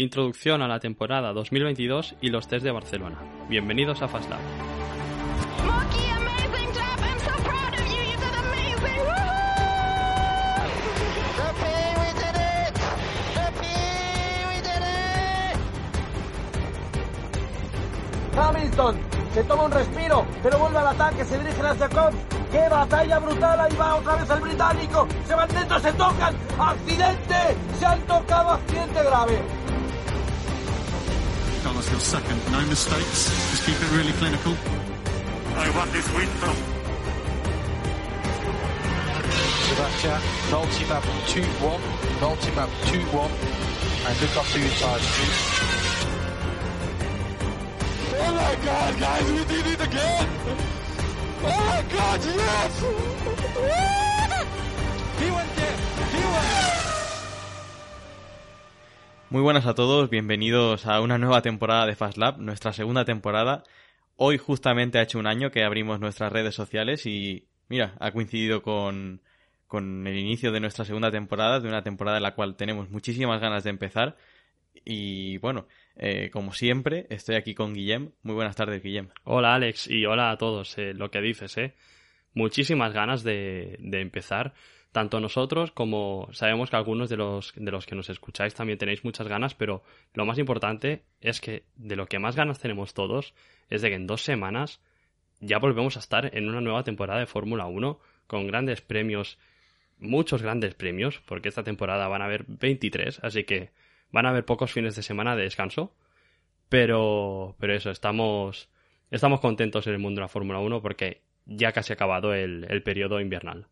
Introducción a la temporada 2022 y los test de Barcelona. Bienvenidos a FastLab. Hamilton se toma un respiro, pero vuelve al ataque, se dirige hacia Cobb. ¡Qué batalla brutal! Ahí va otra vez el británico. Se van dentro, se tocan. ¡Accidente! Se han tocado, accidente grave. Carlos, your second. No mistakes. Just keep it really clinical. I want this win from Sebastian, multi-map 2-1, multi-map 2-1, and look after your tires, please. Oh my god, guys, we did it again! Oh my god, yes! he went there! He went Muy buenas a todos, bienvenidos a una nueva temporada de FastLab, nuestra segunda temporada. Hoy justamente ha hecho un año que abrimos nuestras redes sociales y mira, ha coincidido con, con el inicio de nuestra segunda temporada, de una temporada en la cual tenemos muchísimas ganas de empezar. Y bueno, eh, como siempre, estoy aquí con Guillem. Muy buenas tardes, Guillem. Hola Alex y hola a todos. eh, lo que dices, ¿eh? Muchísimas ganas de, de empezar. Tanto nosotros como sabemos que algunos de los, de los que nos escucháis también tenéis muchas ganas, pero lo más importante es que de lo que más ganas tenemos todos es de que en dos semanas ya volvemos a estar en una nueva temporada de Fórmula 1 con grandes premios, muchos grandes premios, porque esta temporada van a haber 23, así que van a haber pocos fines de semana de descanso. Pero, pero eso, estamos, estamos contentos en el mundo de la Fórmula 1 porque ya casi ha acabado el, el periodo invernal.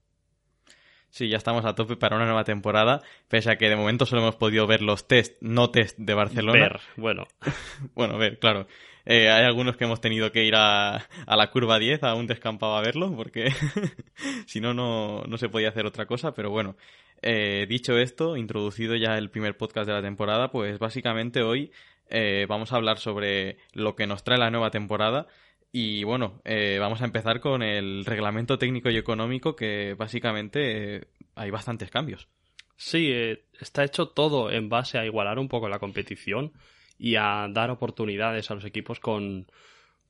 Sí, ya estamos a tope para una nueva temporada, pese a que de momento solo hemos podido ver los test, no test de Barcelona. Ver, bueno, Bueno, ver, claro. Eh, hay algunos que hemos tenido que ir a, a la curva 10, a un descampado a verlo, porque si no, no no se podía hacer otra cosa. Pero bueno, eh, dicho esto, introducido ya el primer podcast de la temporada, pues básicamente hoy eh, vamos a hablar sobre lo que nos trae la nueva temporada. Y bueno, eh, vamos a empezar con el reglamento técnico y económico, que básicamente eh, hay bastantes cambios. sí, eh, está hecho todo en base a igualar un poco la competición y a dar oportunidades a los equipos con,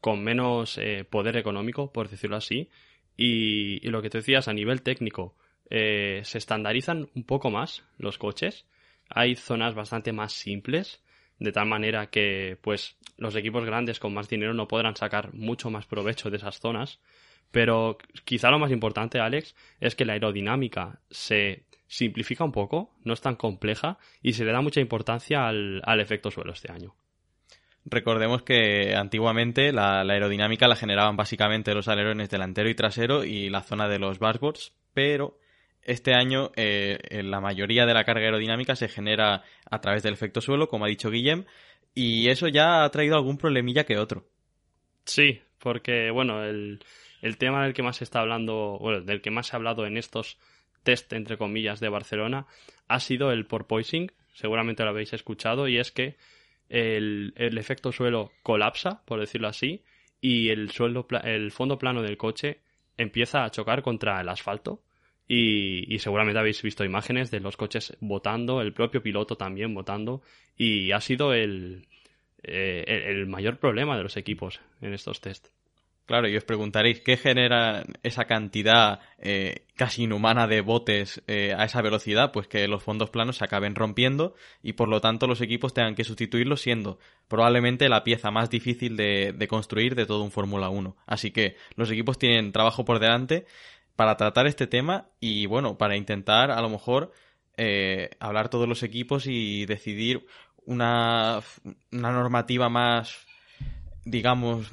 con menos eh, poder económico, por decirlo así. Y, y lo que tú decías a nivel técnico, se estandarizan un poco más los coches. Hay zonas bastante más simples, de tal manera que pues los equipos grandes con más dinero no podrán sacar mucho más provecho de esas zonas. Pero quizá lo más importante, Alex, es que la aerodinámica se simplifica un poco, no es tan compleja y se le da mucha importancia al, al efecto suelo este año. Recordemos que antiguamente la, aerodinámica la generaban básicamente los alerones delantero y trasero y la zona de los dashboards, pero este año eh, la mayoría de la carga aerodinámica se genera a través del efecto suelo, como ha dicho Guillem, y eso ya ha traído algún problemilla que otro. Sí, porque bueno, el, el tema del que más se está hablando, bueno, del que más se ha hablado en estos test, entre comillas, de Barcelona, ha sido el porpoising, seguramente lo habéis escuchado, y es que el, el efecto suelo colapsa, por decirlo así, y el, suelo, el fondo plano del coche empieza a chocar contra el asfalto. Y, y seguramente habéis visto imágenes de los coches botando, el propio piloto también botando, y ha sido el, eh, el mayor problema de los equipos en estos test. Claro, y os preguntaréis, ¿qué genera esa cantidad eh, casi inhumana de botes eh, a esa velocidad? Pues que los fondos planos se acaben rompiendo y por lo tanto los equipos tengan que sustituirlos siendo probablemente la pieza más difícil de, de construir de todo un Fórmula 1. Así que los equipos tienen trabajo por delante para tratar este tema y bueno, para intentar a lo mejor eh, hablar todos los equipos y decidir una, una normativa más, digamos,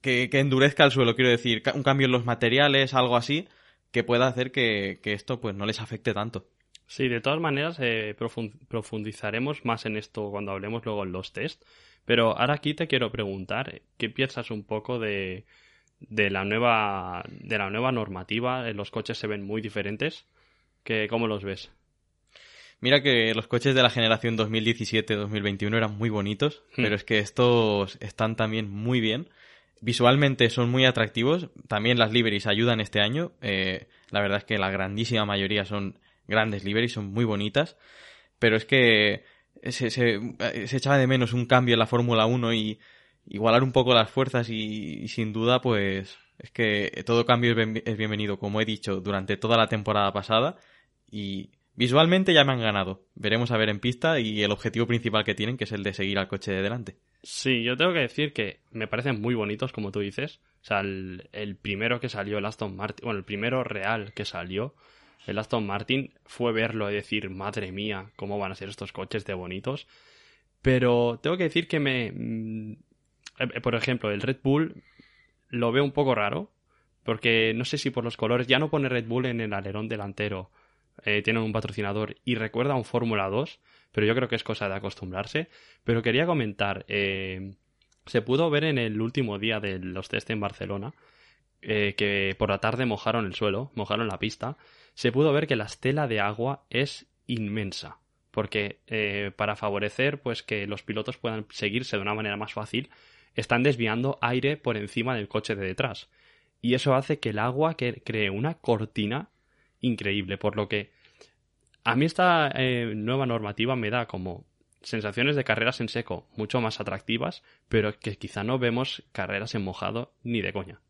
que, que endurezca el suelo, quiero decir, un cambio en los materiales, algo así, que pueda hacer que, que esto pues no les afecte tanto. Sí, de todas maneras eh, profun- profundizaremos más en esto cuando hablemos luego en los test. Pero ahora aquí te quiero preguntar, ¿qué piensas un poco de, de la nueva de la nueva normativa? Eh, Los coches se ven muy diferentes. ¿Qué, ¿Cómo los ves? Mira que los coches de la generación 2017-2021 eran muy bonitos, Hmm. pero es que estos están también muy bien. Visualmente son muy atractivos. También las liveries ayudan este año. Eh, la verdad es que la grandísima mayoría son grandes liveries, son muy bonitas. Pero es que se, se- se echaba de menos un cambio en la Fórmula 1 y igualar un poco las fuerzas y, sin duda pues es que todo cambio es bienvenido, como he dicho, durante toda la temporada pasada y visualmente ya me han ganado. Veremos a ver en pista y el objetivo principal que tienen, que es el de seguir al coche de delante. Sí, yo tengo que decir que me parecen muy bonitos, como tú dices. O sea, el, el primero que salió, el Aston Martin, bueno, el primero real que salió, el Aston Martin, fue verlo y decir, madre mía, cómo van a ser estos coches de bonitos. Pero tengo que decir que me... mm, eh, Por ejemplo, el Red Bull lo veo un poco raro, porque no sé si por los colores, ya no pone Red Bull en el alerón delantero, eh, tienen un patrocinador y recuerda a un Fórmula 2, pero yo creo que es cosa de acostumbrarse. Pero quería comentar, eh, se pudo ver en el último día de los test en Barcelona, eh, que por la tarde mojaron el suelo, mojaron la pista, se pudo ver que la estela de agua es inmensa. Porque eh, para favorecer pues que los pilotos puedan seguirse de una manera más fácil, están desviando aire por encima del coche de detrás. Y eso hace que el agua cree una cortina increíble. Por lo que a mí esta eh, nueva normativa me da como sensaciones de carreras en seco mucho más atractivas, pero que quizá no vemos carreras en mojado ni de coña.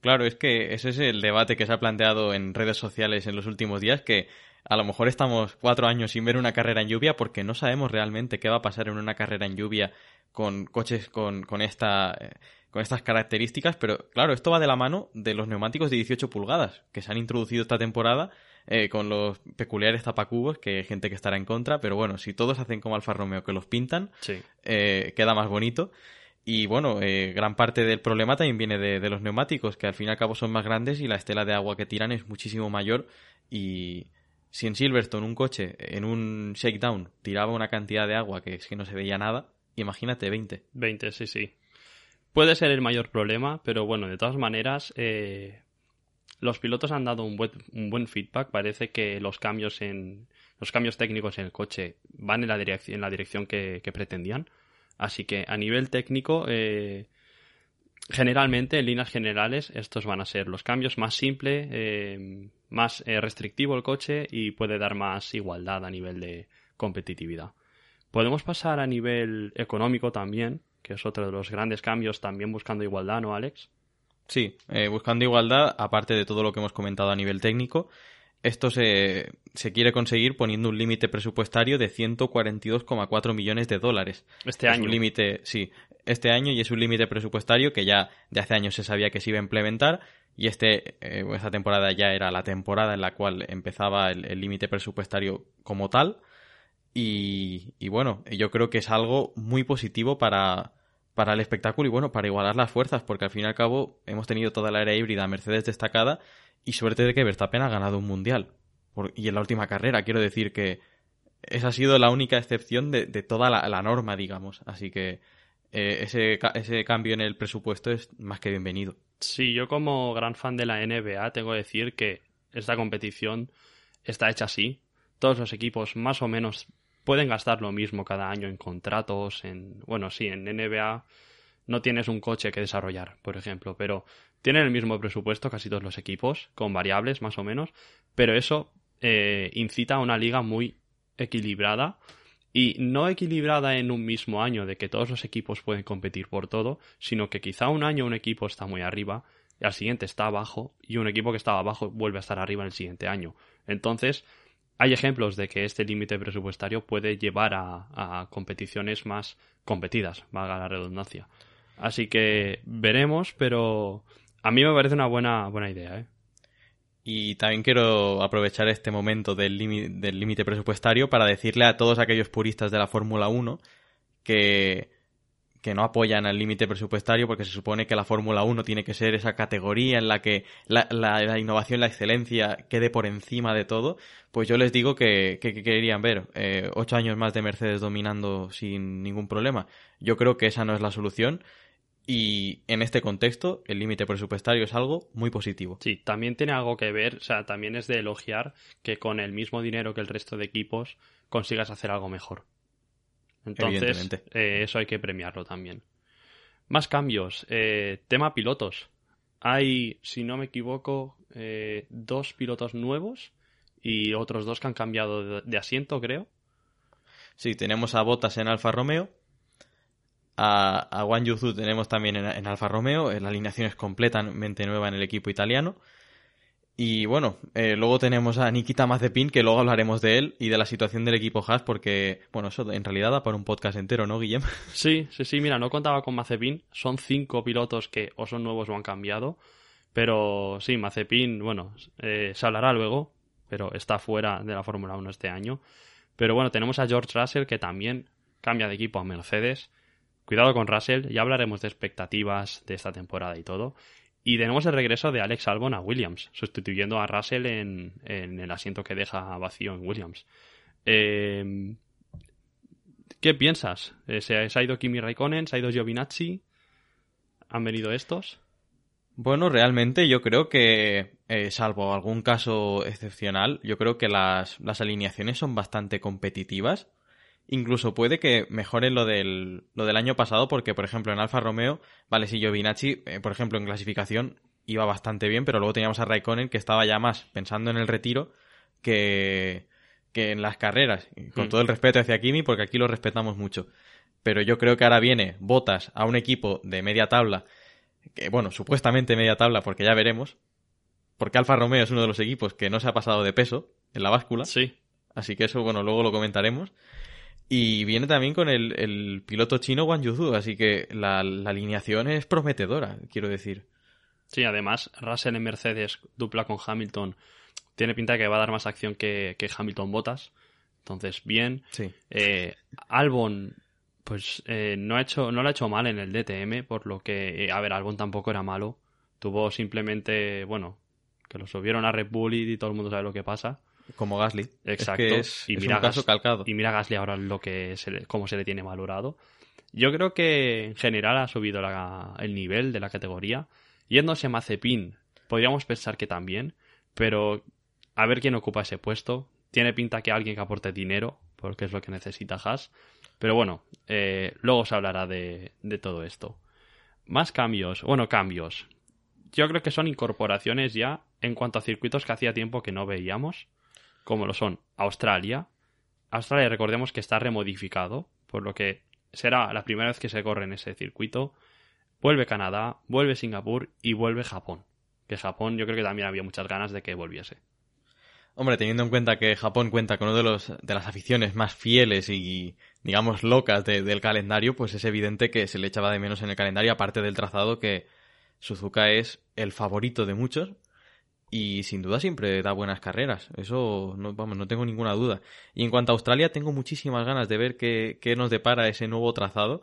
Claro, es que ese es el debate que se ha planteado en redes sociales en los últimos días, que a lo mejor estamos cuatro años sin ver una carrera en lluvia porque no sabemos realmente qué va a pasar en una carrera en lluvia con coches con, con, esta, eh, con estas características, pero claro, esto va de la mano de los neumáticos de 18 pulgadas que se han introducido esta temporada eh, con los peculiares tapacubos, que hay gente que estará en contra, pero bueno, si todos hacen como Alfa Romeo que los pintan, Sí. eh, queda más bonito. Y bueno, eh, gran parte del problema también viene de, de los neumáticos, que al fin y al cabo son más grandes y la estela de agua que tiran es muchísimo mayor. Y si en Silverstone un coche en un shakedown tiraba una cantidad de agua que es que no se veía nada, imagínate 20. 20, sí, sí. Puede ser el mayor problema, pero bueno, de todas maneras, eh, los pilotos han dado un buen, un buen feedback. Parece que los cambios en los cambios técnicos en el coche van en la dirección, en la dirección que, que pretendían. Así que a nivel técnico, eh, generalmente, en líneas generales, estos van a ser los cambios más simple, eh, más eh, restrictivo el coche y puede dar más igualdad a nivel de competitividad. Podemos pasar a nivel económico también, que es otro de los grandes cambios, también buscando igualdad, ¿no, Alex? Sí, eh, buscando igualdad, aparte de todo lo que hemos comentado a nivel técnico, esto se, se quiere conseguir poniendo un límite presupuestario de 142,4 millones de dólares. Este Es año. un límite, sí, este año y es un límite presupuestario que ya de hace años se sabía que se iba a implementar y este, eh, esta temporada ya era la temporada en la cual empezaba el el límite presupuestario como tal. Y, bueno, yo creo que es algo muy positivo para, para el espectáculo y bueno, para igualar las fuerzas, porque al fin y al cabo hemos tenido toda la era híbrida Mercedes destacada y suerte de que Verstappen ha ganado un mundial. Y en la última carrera, quiero decir que esa ha sido la única excepción de, toda la, norma, digamos. Así que eh, ese, ese cambio en el presupuesto es más que bienvenido. Sí, yo como gran fan de la NBA tengo que decir que esta competición está hecha así. Todos los equipos más o menos pueden gastar lo mismo cada año en contratos, en bueno, sí, en NBA no tienes un coche que desarrollar, por ejemplo, pero tienen el mismo presupuesto casi todos los equipos, con variables más o menos, pero eso eh, incita a una liga muy equilibrada y no equilibrada en un mismo año de que todos los equipos pueden competir por todo, sino que quizá un año un equipo está muy arriba, y al siguiente está abajo, y un equipo que estaba abajo vuelve a estar arriba en el siguiente año. Entonces, hay ejemplos de que este límite presupuestario puede llevar a, competiciones más competidas, valga la redundancia. Así que veremos, pero a mí me parece una buena, buena idea, ¿eh? Y también quiero aprovechar este momento del límite presupuestario para decirle a todos aquellos puristas de la Fórmula 1 que, que no apoyan al límite presupuestario porque se supone que la Fórmula 1 tiene que ser esa categoría en la que la, la- innovación, la excelencia quede por encima de todo, pues yo les digo que, que, que querían ver eh, ocho años más de Mercedes dominando sin ningún problema. Yo creo que esa no es la solución y en este contexto el límite presupuestario es algo muy positivo. Sí, también tiene algo que ver, o sea, también es de elogiar que con el mismo dinero que el resto de equipos consigas hacer algo mejor. Entonces, eh, eso hay que premiarlo también. Más cambios. eh, tema pilotos. Hay, si no me equivoco, eh, dos pilotos nuevos y otros dos que han cambiado de, de asiento, creo. Sí, tenemos a Bottas en Alfa Romeo. A, a Wang Yuzu tenemos también en, en Alfa Romeo. eh, La alineación es completamente nueva en el equipo italiano. Y bueno, eh, luego tenemos a Nikita Mazepin, que luego hablaremos de él y de la situación del equipo Haas, porque, bueno, eso en realidad da para un podcast entero, ¿no, Guillem? Sí, sí, sí, mira, no contaba con Mazepin. Son cinco pilotos que o son nuevos o han cambiado. Pero sí, Mazepin, bueno, eh, se hablará luego, pero está fuera de la Fórmula 1 este año. Pero bueno, tenemos a George Russell que también cambia de equipo a Mercedes. Cuidado con Russell, ya hablaremos de expectativas de esta temporada y todo. Y tenemos el regreso de Alex Albon a Williams, sustituyendo a Russell en, en el asiento que deja vacío en Williams. Eh, ¿Qué piensas? Eh, ¿Se ha ido Kimi Raikkonen? ¿Se ha ido Giovinazzi? ¿Han venido estos? Bueno, realmente yo creo que, eh, salvo algún caso excepcional, yo creo que las, las alineaciones son bastante competitivas. Incluso puede que mejoren lo del, lo del año pasado, porque, por ejemplo, en Alfa Romeo, vale, si Giovinazzi, eh, por ejemplo, en clasificación iba bastante bien, pero luego teníamos a Raikkonen que estaba ya más pensando en el retiro que, que en las carreras. Y Con Mm. todo el respeto hacia Kimi, porque aquí lo respetamos mucho. Pero yo creo que ahora viene Botas a un equipo de media tabla que bueno, supuestamente media tabla, porque ya veremos, porque Alfa Romeo es uno de los equipos que no se ha pasado de peso en la báscula, Sí, así que eso, bueno, luego lo comentaremos. Y viene también con el, el piloto chino Wang Yuzu, así que la, la alineación es prometedora, quiero decir. sí, además Russell en Mercedes dupla con Hamilton tiene pinta de que va a dar más acción que, que Hamilton Botas. Entonces, bien. Sí. Eh, Albon, pues eh, no, ha hecho, no lo ha hecho mal en el DTM, por lo que, eh, a ver, Albon tampoco era malo. Tuvo simplemente, bueno, que lo subieron a Red Bull y todo el mundo sabe lo que pasa. Como Gasly. Exacto. Es que es, Y es mira un caso calcado. Y mira Gasly ahora lo que se le- cómo se le tiene valorado. Yo creo que en general ha subido la- el nivel de la categoría. Yéndose a Mazepin, podríamos pensar que también, pero a ver quién ocupa ese puesto. Tiene pinta que alguien que aporte dinero, porque es lo que necesita Haas. Pero bueno, eh, luego se hablará de, de todo esto. Más cambios, bueno, cambios. Yo creo que son incorporaciones ya en cuanto a circuitos que hacía tiempo que no veíamos, como lo son Australia. Australia, recordemos que está remodificado, por lo que será la primera vez que se corre en ese circuito. Vuelve Canadá, vuelve Singapur y vuelve Japón. Que Japón yo creo que también había muchas ganas de que volviese. Hombre, teniendo en cuenta que Japón cuenta con uno de, los, de las aficiones más fieles y, digamos, locas de- del calendario, pues es evidente que se le echaba de menos en el calendario, aparte del trazado que Suzuka es el favorito de muchos y sin duda siempre da buenas carreras. Eso, no, vamos, no tengo ninguna duda. Y en cuanto a Australia, tengo muchísimas ganas de ver qué, qué nos depara ese nuevo trazado.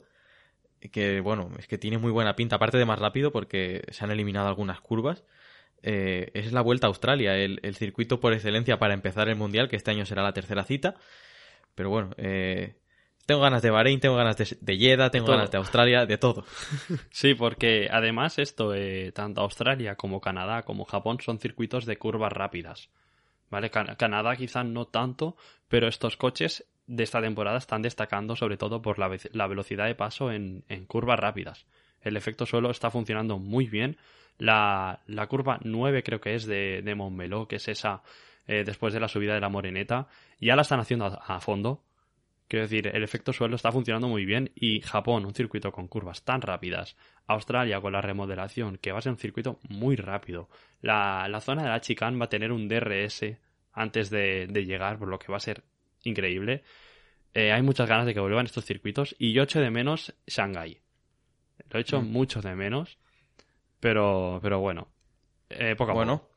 Que, bueno, es que tiene muy buena pinta, aparte de más rápido, porque se han eliminado algunas curvas. Eh, es la Vuelta a Australia, el, el circuito por excelencia para empezar el Mundial, que este año será la tercera cita. Pero bueno, eh, tengo ganas de Bahrein, tengo ganas de, de Jeddah, tengo Todo. ganas de Australia, de todo. Sí, porque además esto, eh, tanto Australia como Canadá como Japón son circuitos de curvas rápidas. ¿Vale? Can- Canadá quizá no tanto, pero estos coches de esta temporada están destacando sobre todo por la, ve- la velocidad de paso en, en curvas rápidas. El efecto suelo está funcionando muy bien. La, la curva 9 creo que es de, de Montmeló, que es esa eh, después de la subida de la Moreneta, ya la están haciendo a, a fondo. Quiero decir, el efecto suelo está funcionando muy bien y Japón, un circuito con curvas tan rápidas, Australia con la remodelación, que va a ser un circuito muy rápido. La, la zona de la chicane va a tener un DRS antes de, de llegar, por lo que va a ser increíble. Eh, hay muchas ganas de que vuelvan estos circuitos y yo echo de menos Shanghai. Lo he hecho Mm. mucho de menos, pero, pero bueno, eh, poco a Bueno, poco.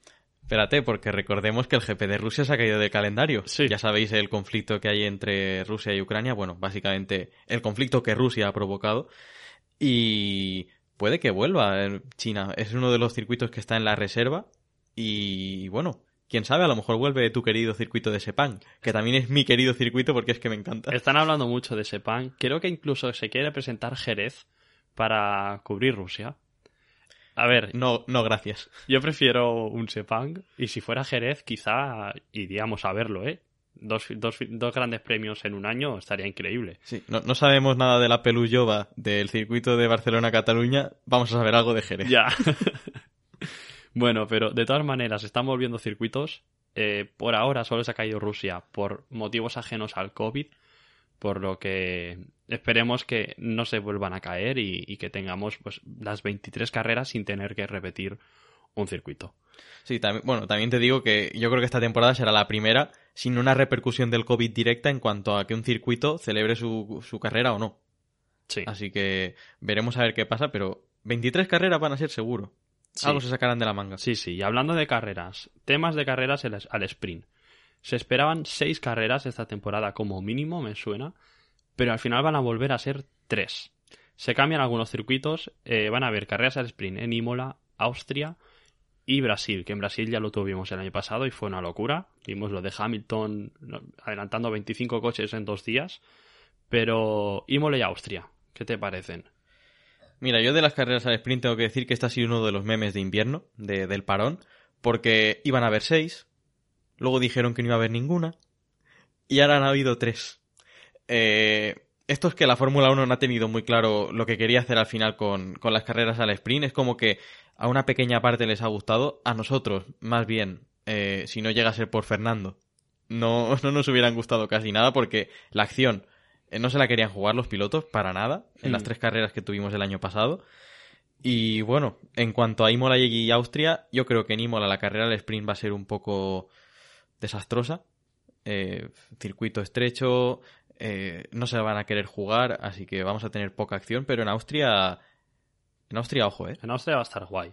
Espérate, porque recordemos que el GP de Rusia se ha caído del calendario. Sí. Ya sabéis el conflicto que hay entre Rusia y Ucrania. Bueno, básicamente el conflicto que Rusia ha provocado. y puede que vuelva en China. Es uno de los circuitos que está en la reserva y bueno, quién sabe, a lo mejor vuelve tu querido circuito de Sepang, que también es mi querido circuito porque es que me encanta. Están hablando mucho de Sepang. Creo que incluso se quiere presentar Jerez para cubrir Rusia. A ver, No, no, gracias. yo prefiero un Sepang y si fuera Jerez quizá iríamos a verlo, ¿eh? Dos, dos, dos grandes premios en un año estaría increíble. Sí, no, no sabemos nada de la Pelujova del circuito de Barcelona-Cataluña. Vamos a saber algo de Jerez. Ya. bueno, pero de todas maneras, están volviendo circuitos. Eh, por ahora solo se ha caído Rusia por motivos ajenos al COVID, por lo que esperemos que no se vuelvan a caer y, y que tengamos pues las 23 carreras sin tener que repetir un circuito. Sí, también, bueno, también te digo que yo creo que esta temporada será la primera sin una repercusión del COVID directa en cuanto a que un circuito celebre su, su carrera o no. Sí. Así que veremos a ver qué pasa, pero 23 carreras van a ser seguro. Sí. Algo se sacarán de la manga. Sí, sí, y hablando de carreras, temas de carreras al sprint. Se esperaban seis carreras esta temporada como mínimo, me suena, pero al final van a volver a ser tres. Se cambian algunos circuitos, eh, van a haber carreras al sprint en Imola, Austria y Brasil, que en Brasil ya lo tuvimos el año pasado y fue una locura. Vimos lo de Hamilton adelantando 25 coches en dos días, pero Imola y Austria, ¿qué te parecen? Mira, yo de las carreras al sprint tengo que decir que este ha sido uno de los memes de invierno, de- del parón, porque iban a haber seis, luego dijeron que no iba a haber ninguna, y ahora han habido tres. Eh, esto es que la Fórmula 1 no ha tenido muy claro lo que quería hacer al final con, con las carreras al sprint. Es como que a una pequeña parte les ha gustado, a nosotros, más bien, eh, si no llega a ser por Fernando, no, no nos hubieran gustado casi nada porque la acción eh, no se la querían jugar los pilotos para nada en Mm. las tres carreras que tuvimos el año pasado. Y bueno, en cuanto a Imola y Austria, yo creo que en Imola la carrera al sprint va a ser un poco desastrosa. Eh, circuito estrecho, eh, no se van a querer jugar, así que vamos a tener poca acción, pero en Austria, en Austria, ojo, eh. En Austria va a estar guay.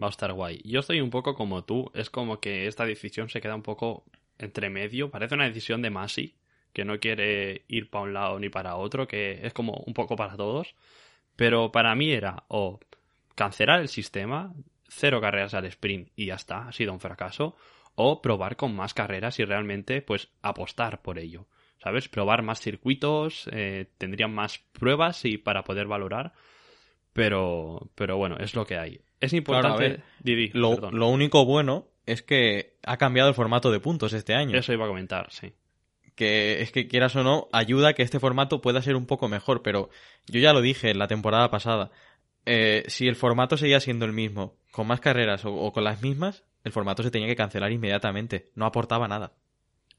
Va a estar guay. Yo estoy un poco como tú. Es como que esta decisión se queda un poco entre medio. Parece una decisión de Masi, que no quiere ir para un lado ni para otro, que es como un poco para todos. Pero para mí era o cancelar el sistema, cero carreras al sprint y ya está, ha sido un fracaso, o probar con más carreras y realmente pues apostar por ello. ¿Sabes? Probar más circuitos, eh, tendrían más pruebas y para poder valorar. Pero, pero bueno, es lo que hay. Es importante. Claro, a ver, Didi, Lo, lo único bueno es que ha cambiado el formato de puntos este año. Eso iba a comentar, sí. que es que quieras o no, ayuda a que este formato pueda ser un poco mejor, pero yo ya lo dije en la temporada pasada, eh, si el formato seguía siendo el mismo, con más carreras o, o con las mismas, el formato se tenía que cancelar inmediatamente, no aportaba nada.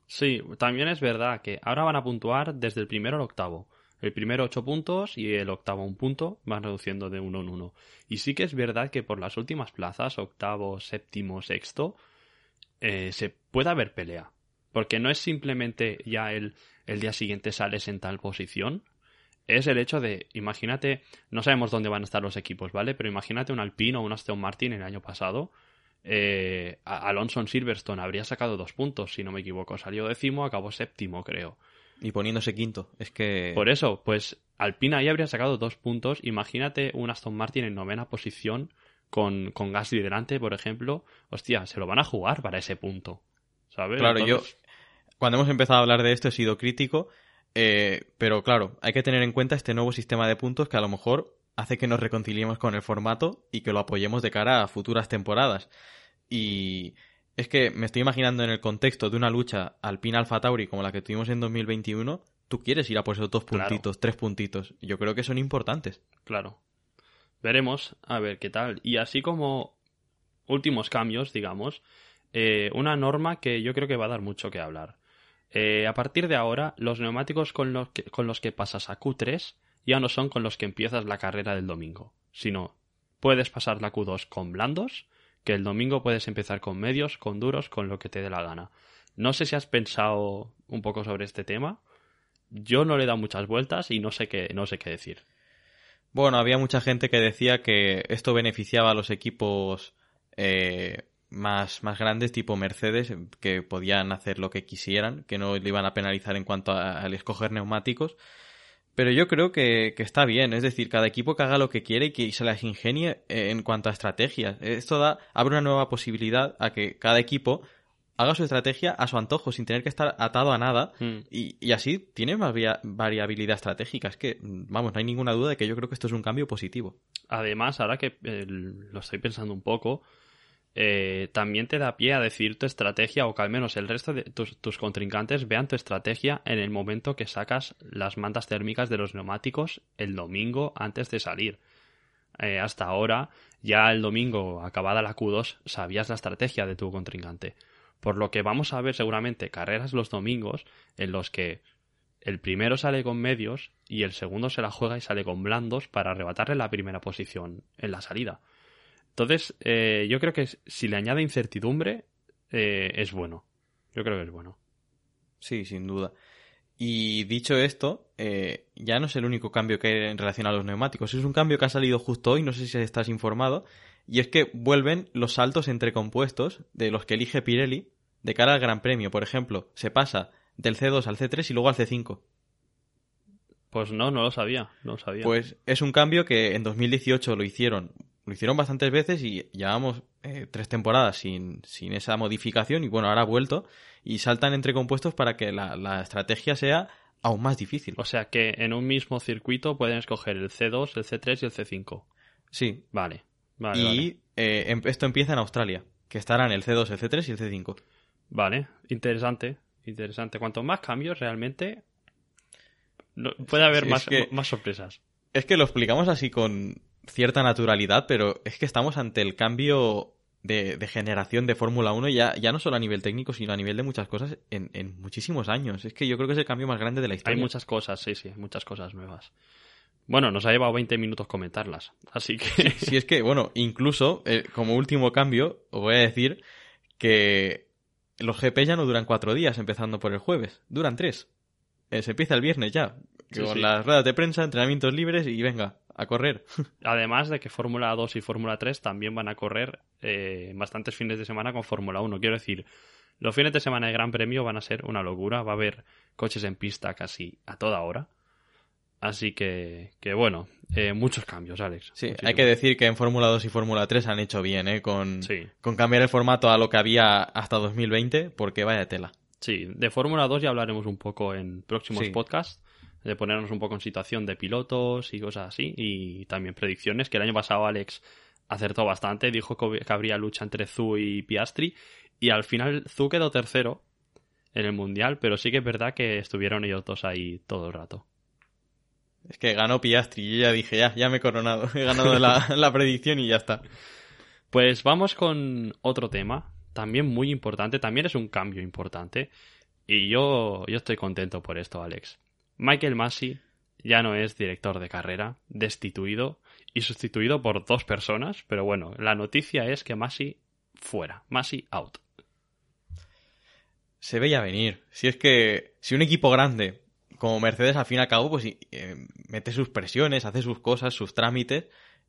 Sí, también es verdad que ahora van a puntuar desde el primero al octavo. El primero ocho puntos y el octavo un punto van reduciendo de uno en uno. Y sí que es verdad que por las últimas plazas, octavo, séptimo, sexto, eh, se puede haber pelea. Porque no es simplemente ya el, el día siguiente sales en tal posición. Es el hecho de, imagínate, no sabemos dónde van a estar los equipos, ¿vale? Pero imagínate un Alpine o un Aston Martin el año pasado. Eh, Alonso en Silverstone habría sacado dos puntos, si no me equivoco. Salió décimo, acabó séptimo, creo. Y poniéndose quinto, es que... Por eso, pues Alpine ahí habría sacado dos puntos. Imagínate un Aston Martin en novena posición con, con Gasly delante, por ejemplo. Hostia, se lo van a jugar para ese punto. ¿Sabes? Claro, Entonces, yo cuando hemos empezado a hablar de esto he sido crítico, eh, pero claro, hay que tener en cuenta este nuevo sistema de puntos que a lo mejor hace que nos reconciliemos con el formato y que lo apoyemos de cara a futuras temporadas. Y es que me estoy imaginando en el contexto de una lucha Alpine Alfa Tauri como la que tuvimos en 2021, tú quieres ir a por esos dos Claro. puntitos, tres puntitos. Yo creo que son importantes. Claro. Veremos a ver qué tal. Y así como últimos cambios, digamos, eh, una norma que yo creo que va a dar mucho que hablar. Eh, a partir de ahora, los neumáticos con los, que, con los que pasas a Q3 ya no son con los que empiezas la carrera del domingo, sino puedes pasar la Q2 con blandos, que el domingo puedes empezar con medios, con duros, con lo que te dé la gana. No sé si has pensado un poco sobre este tema. Yo no le he dado muchas vueltas y no sé qué, no sé qué decir. Bueno, había mucha gente que decía que esto beneficiaba a los equipos eh, más, más grandes, tipo Mercedes, que podían hacer lo que quisieran, que no le iban a penalizar en cuanto al escoger neumáticos. Pero yo creo que, que está bien, es decir, cada equipo que haga lo que quiere y que se las ingenie en cuanto a estrategias. Esto da, abre una nueva posibilidad a que cada equipo haga su estrategia a su antojo, sin tener que estar atado a nada, Mm. y, y así tiene más variabilidad estratégica. Es que, vamos, no hay ninguna duda de que yo creo que esto es un cambio positivo. Además, ahora que eh, lo estoy pensando un poco, eh, también te da pie a decir tu estrategia o que al menos el resto de tus, contrincantes vean tu estrategia en el momento que sacas las mantas térmicas de los neumáticos el domingo antes de salir. Eh, hasta ahora, ya el domingo, acabada la Q2, sabías la estrategia de tu contrincante. Por lo que vamos a ver seguramente carreras los domingos en los que el primero sale con medios y el segundo se la juega y sale con blandos para arrebatarle la primera posición en la salida. Entonces, eh, yo creo que si le añade incertidumbre, eh, es bueno. Yo creo que es bueno. Sí, sin duda. Y dicho esto, eh, ya no es el único cambio que hay en relación a los neumáticos. Es un cambio que ha salido justo hoy, no sé si estás informado, y es que vuelven los saltos entre compuestos de los que elige Pirelli de cara al Gran Premio. Por ejemplo, se pasa del C2 al C3 y luego al C5. Pues no, no lo sabía, no lo sabía. Pues es un cambio que en 2018 lo hicieron. Lo hicieron bastantes veces y llevamos eh, tres temporadas sin, sin esa modificación y bueno, ahora ha vuelto y saltan entre compuestos para que la, la estrategia sea aún más difícil. O sea que en un mismo circuito pueden escoger el C2, el C3 y el C5. Sí. Vale. vale y vale. eh, em- esto empieza en Australia, que estarán el C2, el C3 y el C5. Vale, interesante, interesante. Cuanto más cambios realmente puede haber Sí, más, que- más sorpresas. Es que lo explicamos así con cierta naturalidad, pero es que estamos ante el cambio de, de generación de Fórmula 1 ya, ya no solo a nivel técnico, sino a nivel de muchas cosas en, en muchísimos años. Es que yo creo que es el cambio más grande de la historia. Hay muchas cosas, sí, sí, muchas cosas nuevas. Bueno, nos ha llevado 20 minutos comentarlas, así que... Si es que, bueno, incluso eh, como último cambio, os voy a decir que los GP ya no duran cuatro días, empezando por el jueves, duran tres. Eh, se empieza el viernes ya, Sí, con sí. las ruedas de prensa, entrenamientos libres y venga, a correr. Además de que Fórmula 2 y Fórmula 3 también van a correr eh, bastantes fines de semana con Fórmula 1. Quiero decir, los fines de semana de Gran Premio van a ser una locura. Va a haber coches en pista casi a toda hora. Así que, que bueno, eh, muchos cambios, Alex. Sí, hay que decir que en Fórmula 2 y Fórmula 3 han hecho bien, ¿eh? Con, Sí. con cambiar el formato a lo que había hasta 2020, porque vaya tela. Sí, de Fórmula 2 ya hablaremos un poco en próximos Sí. podcasts, de ponernos un poco en situación de pilotos y cosas así, y también predicciones, que el año pasado Alex acertó bastante, dijo que habría lucha entre Zu y Piastri, y al final Zu quedó tercero en el Mundial, pero sí que es verdad que estuvieron ellos dos ahí todo el rato. Es que ganó Piastri y yo ya dije, ya, ya me he coronado, he ganado la, la predicción y ya está. Pues vamos con otro tema, también muy importante, también es un cambio importante, y yo, yo estoy contento por esto, Alex. Michael Massey ya no es director de carrera, destituido y sustituido por dos personas, pero bueno, la noticia es que Massey fuera, Massey out. Se veía venir. Si es que, si un equipo grande como Mercedes al fin y al cabo, pues eh, mete sus presiones, hace sus cosas, sus trámites,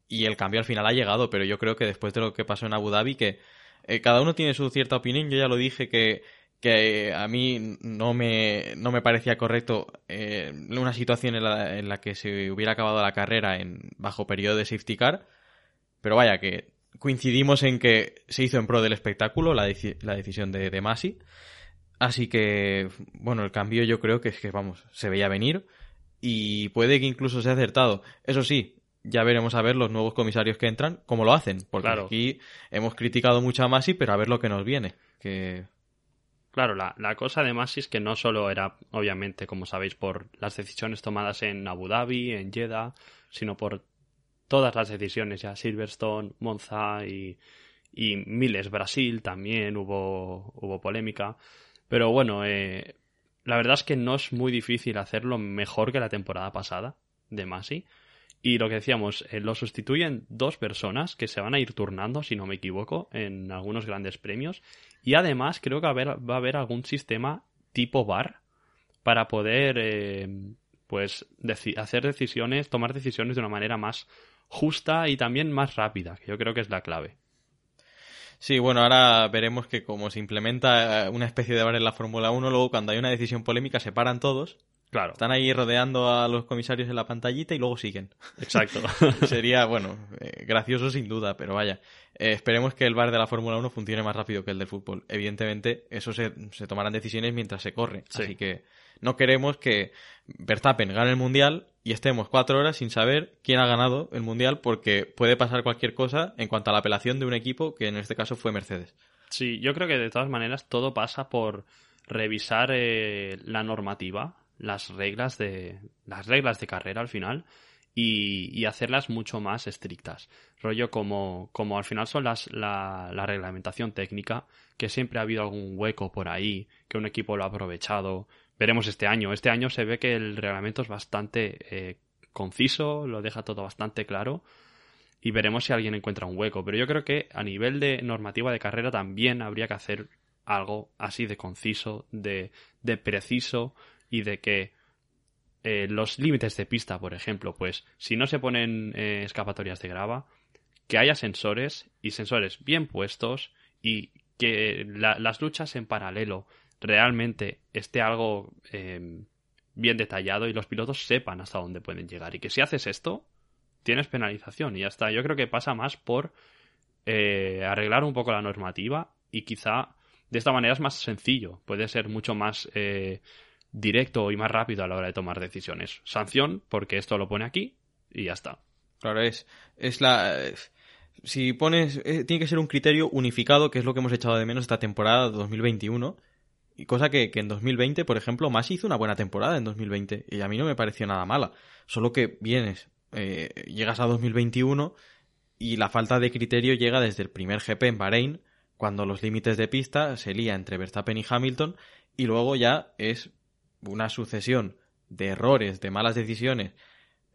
y el cambio al final ha llegado, pero yo creo que después de lo que pasó en Abu Dhabi, que eh, cada uno tiene su cierta opinión, yo ya lo dije que, que a mí no me, no me parecía correcto eh, una situación en la, en la que se hubiera acabado la carrera en bajo periodo de safety car, pero vaya que coincidimos en que se hizo en pro del espectáculo la, deci- la decisión de, de Masi. Así que, bueno, el cambio yo creo que es que, vamos, se veía venir y puede que incluso sea acertado. Eso sí, ya veremos a ver los nuevos comisarios que entran, cómo lo hacen, porque Claro. aquí hemos criticado mucho a Masi, pero a ver lo que nos viene. Que Claro, la, la cosa de Massey es que no solo era, obviamente, como sabéis, por las decisiones tomadas en Abu Dhabi, en Jeddah, sino por todas las decisiones ya, Silverstone, Monza y, y Miles, Brasil también hubo, hubo polémica. Pero bueno, eh, la verdad es que no es muy difícil hacerlo mejor que la temporada pasada de Masi. Y lo que decíamos, eh, lo sustituyen dos personas que se van a ir turnando, si no me equivoco, en algunos grandes premios. Y además creo que va a haber, algún sistema tipo bar para poder eh, pues hacer decisiones, tomar decisiones de una manera más justa y también más rápida, que yo creo que es la clave. Sí, bueno, ahora veremos que como se implementa eh, una especie de bar en la Fórmula 1, luego cuando hay una decisión polémica se paran todos Claro, Están ahí rodeando a los comisarios en la pantallita y luego siguen. exacto. Sería, bueno, eh, gracioso sin duda, pero vaya. Eh, esperemos que el bar de la Fórmula 1 funcione más rápido que el del fútbol. Evidentemente, eso se, se tomarán decisiones mientras se corre. Sí. Así que no queremos que Verstappen gane el Mundial y estemos cuatro horas sin saber quién ha ganado el Mundial porque puede pasar cualquier cosa en cuanto a la apelación de un equipo que en este caso fue Mercedes. Sí, yo creo que de todas maneras todo pasa por revisar eh, la normativa, las reglas de las reglas de carrera al final y, y hacerlas mucho más estrictas. Rollo como, como al final son las, la, la reglamentación técnica, que siempre ha habido algún hueco por ahí, que un equipo lo ha aprovechado. Veremos este año. Este año se ve que el reglamento es bastante eh, conciso, lo deja todo bastante claro y veremos si alguien encuentra un hueco. Pero yo creo que a nivel de normativa de carrera también habría que hacer algo así de conciso, de, de preciso y de que eh, los límites de pista, por ejemplo, pues si no se ponen eh, escapatorias de grava, que haya sensores y sensores bien puestos y que la- las luchas en paralelo realmente esté algo eh, bien detallado y los pilotos sepan hasta dónde pueden llegar. Y que si haces esto, tienes penalización y ya está. Yo creo que pasa más por eh, arreglar un poco la normativa y quizá de esta manera es más sencillo. Puede ser mucho más directo y más rápido a la hora de tomar decisiones. Sanción, porque esto lo pone aquí y ya está. Claro, es, es la... Si pones... eh, tiene que ser un criterio unificado, que es lo que hemos echado de menos esta temporada 2021. Y cosa que, que en 2020, por ejemplo, Masi hizo una buena temporada en 2020. Y a mí no me pareció nada mala. Solo que vienes, eh, llegas a 2021 y la falta de criterio llega desde el primer GP en Bahrein, cuando los límites de pista se lía entre Verstappen y Hamilton. Y luego ya es una sucesión de errores, de malas decisiones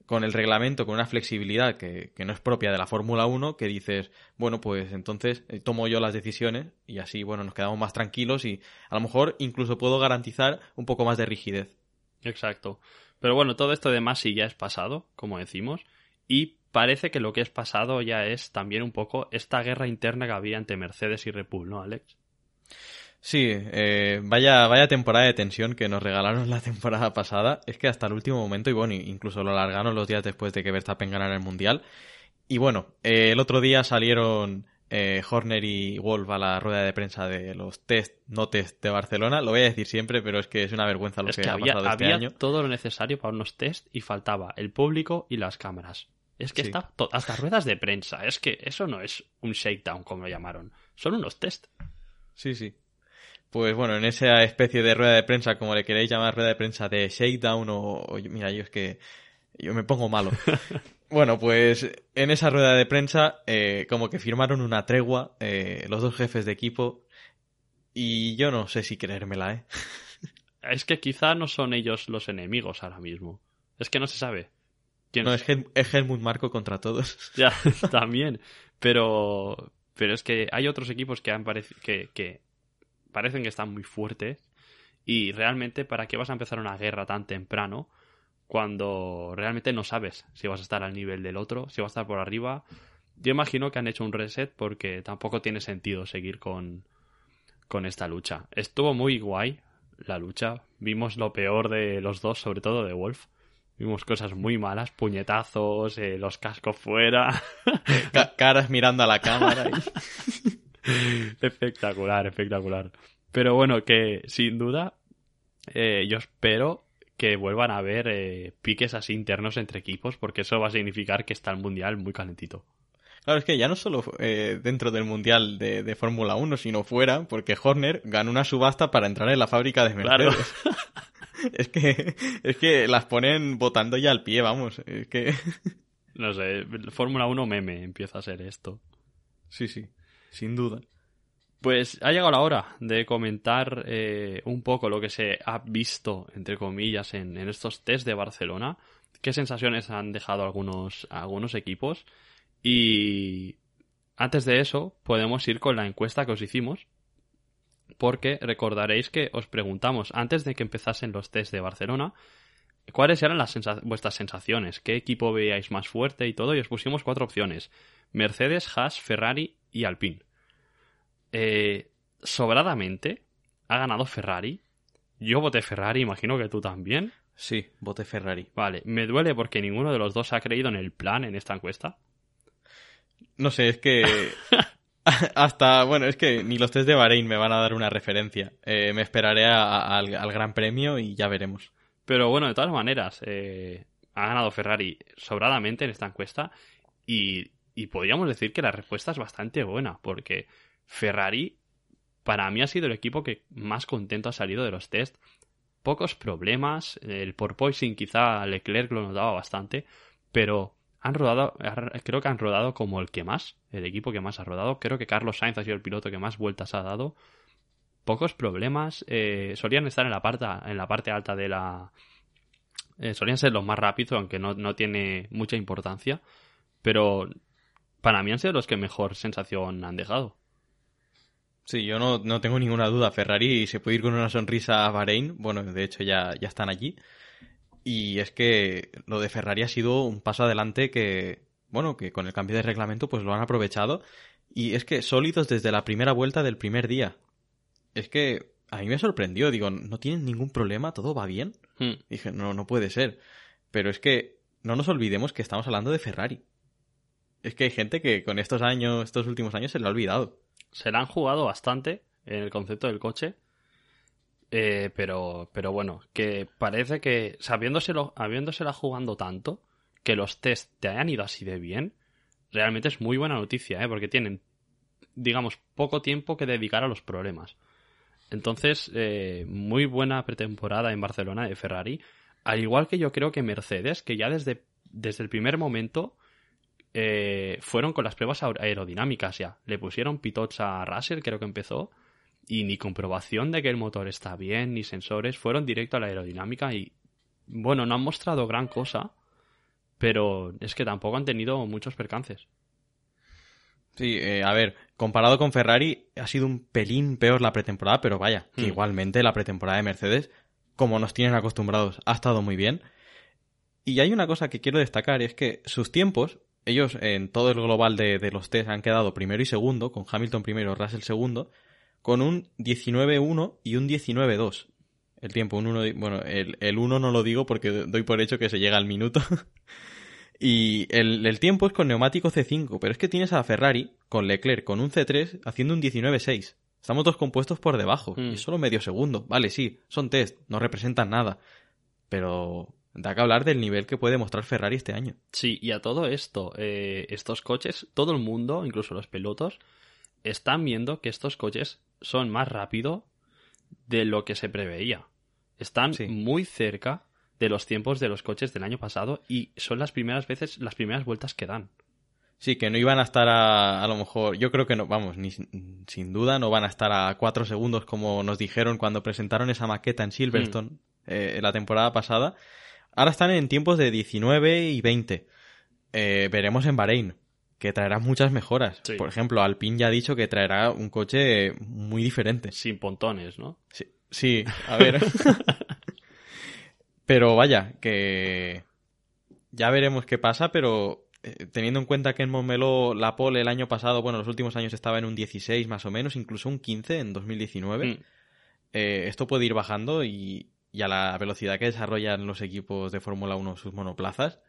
con el reglamento, con una flexibilidad que, que no es propia de la Fórmula 1, que dices, bueno, pues entonces eh, tomo yo las decisiones y así, bueno, nos quedamos más tranquilos y a lo mejor incluso puedo garantizar un poco más de rigidez. Exacto. Pero bueno, todo esto de Masi ya es pasado, como decimos, y parece que lo que es pasado ya es también un poco esta guerra interna que había entre Mercedes y Red ¿no, Alex? Sí, eh, vaya, vaya temporada de tensión que nos regalaron la temporada pasada. Es que hasta el último momento, y bueno, incluso lo alargaron los días después de que Verstappen ganara el Mundial. Y bueno, eh, el otro día salieron eh, Horner y Wolf a la rueda de prensa de los test, no test de Barcelona. Lo voy a decir siempre, pero es que es una vergüenza lo es que, que ha había, pasado este había año. todo lo necesario para unos test y faltaba el público y las cámaras. Es que Sí. está hasta ruedas de prensa. Es que eso no es un shakedown, como lo llamaron. Son unos test. Sí, sí. Pues bueno, en esa especie de rueda de prensa, como le queréis llamar, rueda de prensa de shakedown o, o- mira, yo es que yo me pongo malo. bueno, pues en esa rueda de prensa eh, como que firmaron una tregua eh, los dos jefes de equipo y yo no sé si creérmela, ¿eh? Es que quizá no son ellos los enemigos ahora mismo. Es que no se sabe. ¿Quién No, es, Hel- es Helmut Marco contra todos. Ya, también. Pero, pero es que hay otros equipos que, han que, que parecen que están muy fuertes. Y realmente, ¿para qué vas a empezar una guerra tan temprano cuando realmente no sabes si vas a estar al nivel del otro, si vas a estar por arriba? Yo imagino que han hecho un reset porque tampoco tiene sentido seguir con, con esta lucha. Estuvo muy guay la lucha. Vimos lo peor de los dos, sobre todo de Wolf. Vimos cosas muy malas, puñetazos, eh, los cascos fuera. Ca- caras mirando a la cámara. y- espectacular, espectacular. Pero bueno, que sin duda eh, yo espero que vuelvan a haber eh, piques así internos entre equipos porque eso va a significar que está el mundial muy calentito. Claro, es que ya no solo eh, dentro del Mundial de, de Fórmula 1, sino fuera, porque Horner ganó una subasta para entrar en la fábrica de Claro. Mercedes. es que es que las ponen botando ya al pie, vamos. Es que No sé, Fórmula 1 meme empieza a ser esto. sí, sí, sin duda. Pues ha llegado la hora de comentar eh, un poco lo que se ha visto, entre comillas, en, en estos test de Barcelona. ¿Qué sensaciones han dejado algunos, algunos equipos? Y antes de eso, podemos ir con la encuesta que os hicimos. Porque recordaréis que os preguntamos antes de que empezasen los test de Barcelona cuáles eran las sensa- vuestras sensaciones, qué equipo veíais más fuerte y todo, y os pusimos cuatro opciones: Mercedes, Haas, Ferrari y Alpine. Eh, sobradamente ha ganado Ferrari. Yo voté Ferrari, imagino que tú también. Sí, voté Ferrari. Vale, me duele porque ninguno de los dos ha creído en el plan en esta encuesta. No sé, es que. hasta. Bueno, es que ni los test de Bahrein me van a dar una referencia. Eh, me esperaré a- a- al, al Gran Premio y ya veremos. Pero bueno, de todas maneras, eh, ha ganado Ferrari sobradamente en esta encuesta y, y podríamos decir que la respuesta es bastante buena, porque Ferrari para mí ha sido el equipo que más contento ha salido de los test. Pocos problemas, el porpoising quizá Leclerc lo notaba bastante, pero han rodado, creo que han rodado como el que más, el equipo que más ha rodado. Creo que Carlos Sainz ha sido el piloto que más vueltas ha dado. Pocos problemas, eh, solían estar en la parte, en la parte alta de la, eh, solían ser los más rápidos, aunque no, no tiene mucha importancia. Pero para mí han sido los que mejor sensación han dejado. Sí, yo no, no tengo ninguna duda. Ferrari se puede ir con una sonrisa a Bahrein. Bueno, de hecho ya, ya están allí. Y es que lo de Ferrari ha sido un paso adelante que, bueno, que con el cambio de reglamento pues lo han aprovechado. Y es que sólidos desde la primera vuelta del primer día. Es que a mí me sorprendió. Digo, no tienen ningún problema, todo va bien. Hmm. Dije, no, no puede ser. Pero es que no nos olvidemos que estamos hablando de Ferrari. Es que hay gente que con estos años, estos últimos años se le ha olvidado. Se la han jugado bastante en el concepto del coche. eh, pero, pero bueno, que parece que sabiéndoselo, habiéndosela jugando tanto, que los test te hayan ido así de bien, realmente es muy buena noticia, ¿eh? porque tienen, digamos, poco tiempo que dedicar a los problemas. Entonces, eh, muy buena pretemporada en Barcelona de Ferrari. Al igual que yo creo que Mercedes, que ya desde, desde el primer momento eh, fueron con las pruebas aer- aerodinámicas ya. Le pusieron pitots a Russell, creo que empezó, y ni comprobación de que el motor está bien, ni sensores, fueron directo a la aerodinámica y, bueno, no han mostrado gran cosa, pero es que tampoco han tenido muchos percances. Sí, eh, a ver, comparado con Ferrari, ha sido un pelín peor la pretemporada, pero vaya, que Hmm. igualmente la pretemporada de Mercedes, como nos tienen acostumbrados, ha estado muy bien. Y hay una cosa que quiero destacar, y es que sus tiempos, ellos en todo el global de, de los test han quedado primero y segundo, con Hamilton primero, Russell segundo, con un 19-1 y un 19-2. El tiempo, un 1, bueno, el, el 1 no lo digo porque doy por hecho que se llega al minuto. Y el, el tiempo es con neumático C5, pero es que tienes a Ferrari con Leclerc con un C3 haciendo un 19.6. Estamos dos compuestos por debajo. Mm. Y es solo medio segundo. Vale, sí, son test, no representan nada. Pero da que hablar del nivel que puede mostrar Ferrari este año. Sí, y a todo esto, eh, estos coches, todo el mundo, incluso los pilotos, están viendo que estos coches son más rápido de lo que se preveía. Están Sí. muy cerca de los tiempos de los coches del año pasado y son las primeras veces, las primeras vueltas que dan. Sí, que no iban a estar a, a lo mejor, yo creo que no, vamos, ni sin, duda no van a estar a cuatro segundos como nos dijeron cuando presentaron esa maqueta en Silverstone eh, la temporada pasada. Ahora están en tiempos de 19 y 20. Eh, veremos en Bahrein, que traerá muchas mejoras. Sí. Por ejemplo, Alpine ya ha dicho que traerá un coche muy diferente. Sin pontones, ¿no? Sí, sí, a ver. pero vaya, que ya veremos qué pasa, pero eh, teniendo en cuenta que en Montmeló la pole el año pasado, bueno, los últimos años estaba en un 16 más o menos, incluso un 15 en 2019, Mm. eh, esto puede ir bajando y, y a la velocidad que desarrollan los equipos de Fórmula 1 sus monoplazas,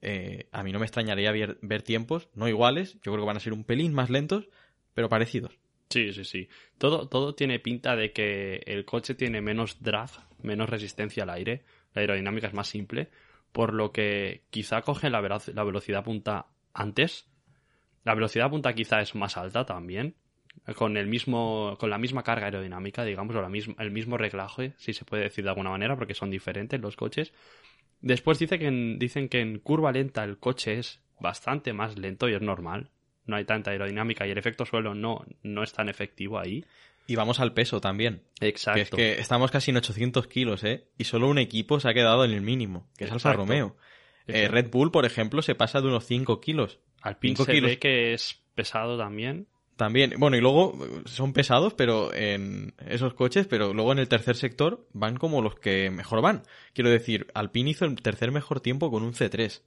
eh, a mí no me extrañaría ver, tiempos, no iguales, yo creo que van a ser un pelín más lentos, pero parecidos. Sí, sí, sí. Todo, todo tiene pinta de que el coche tiene menos drag, menos resistencia al aire, la aerodinámica es más simple, por lo que quizá coge la, la velocidad punta antes. La velocidad punta quizá es más alta también, con el mismo, con la misma carga aerodinámica, digamos, o la misma, el mismo reglaje, si se puede decir de alguna manera, porque son diferentes los coches. Después dice que en- dicen que en curva lenta el coche es bastante más lento y es normal. No hay tanta aerodinámica y el efecto suelo no, no es tan efectivo ahí. Y vamos al peso también. Exacto. Que es que estamos casi en 800 kilos, ¿eh? Y solo un equipo se ha quedado en el mínimo, que es Alfa. Romeo. Eh. Red Bull, por ejemplo, se pasa de unos 5 kilos. Alpine 5 se kilos. ve que es pesado también. También, bueno, y luego son pesados, pero en esos coches, pero luego en el tercer sector van como los que mejor van. Quiero decir, Alpine hizo el tercer mejor tiempo con un C3.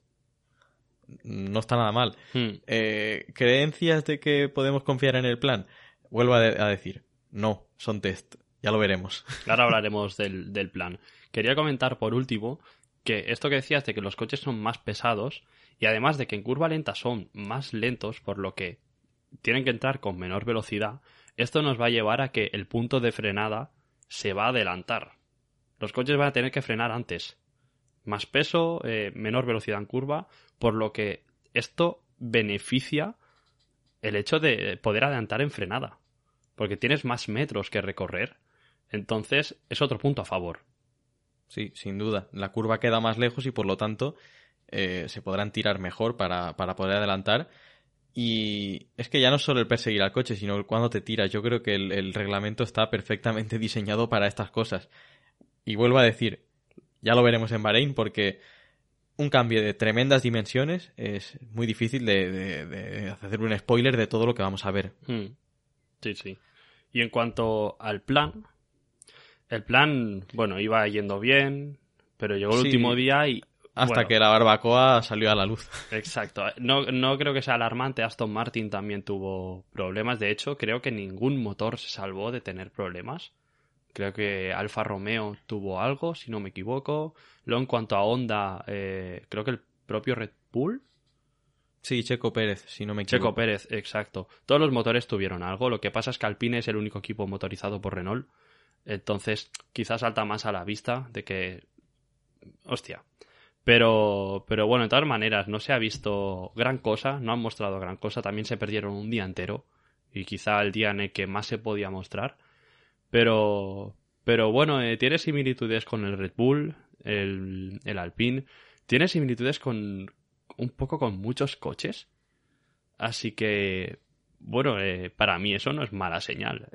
No está nada mal. Hmm. Eh, ¿Creencias de que podemos confiar en el plan? Vuelvo a, de- a decir, no, son test. Ya lo veremos. Ahora hablaremos del, del plan. Quería comentar por último que esto que decías de que los coches son más pesados y además de que en curva lenta son más lentos, por lo que tienen que entrar con menor velocidad, esto nos va a llevar a que el punto de frenada se va a adelantar. Los coches van a tener que frenar antes. Más peso, eh, menor velocidad en curva, por lo que esto beneficia el hecho de poder adelantar en frenada. Porque tienes más metros que recorrer. Entonces es otro punto a favor. Sí, sin duda. La curva queda más lejos y por lo tanto eh, se podrán tirar mejor para, para poder adelantar. Y es que ya no solo el perseguir al coche, sino el cuando te tiras. Yo creo que el, el reglamento está perfectamente diseñado para estas cosas. Y vuelvo a decir, ya lo veremos en Bahrein porque un cambio de tremendas dimensiones es muy difícil de, de- de hacer un spoiler de todo lo que vamos a ver. Hmm. Sí, sí. Y en cuanto al plan, el plan, bueno, iba yendo bien, pero llegó el Sí. último día y... Hasta bueno, que la barbacoa salió a la luz. Exacto. No, no creo que sea alarmante. Aston Martin también tuvo problemas. De hecho, creo que ningún motor se salvó de tener problemas. Creo que Alfa Romeo tuvo algo, si no me equivoco. Luego, en cuanto a Honda, eh, creo que el propio Red Bull. Sí, Checo Pérez, si no me equivoco. Checo Pérez, exacto. Todos los motores tuvieron algo. Lo que pasa es que Alpine es el único equipo motorizado por Renault. Entonces, quizás salta más a la vista de que. Hostia. Pero, pero bueno, de todas maneras, no se ha visto gran cosa, no han mostrado gran cosa. También se perdieron un día entero. Y quizá el día en el que más se podía mostrar. Pero, pero bueno, eh, tiene similitudes con el Red Bull, el, el Alpine. Tiene similitudes con un poco con muchos coches. Así que, bueno, eh, para mí eso no es mala señal.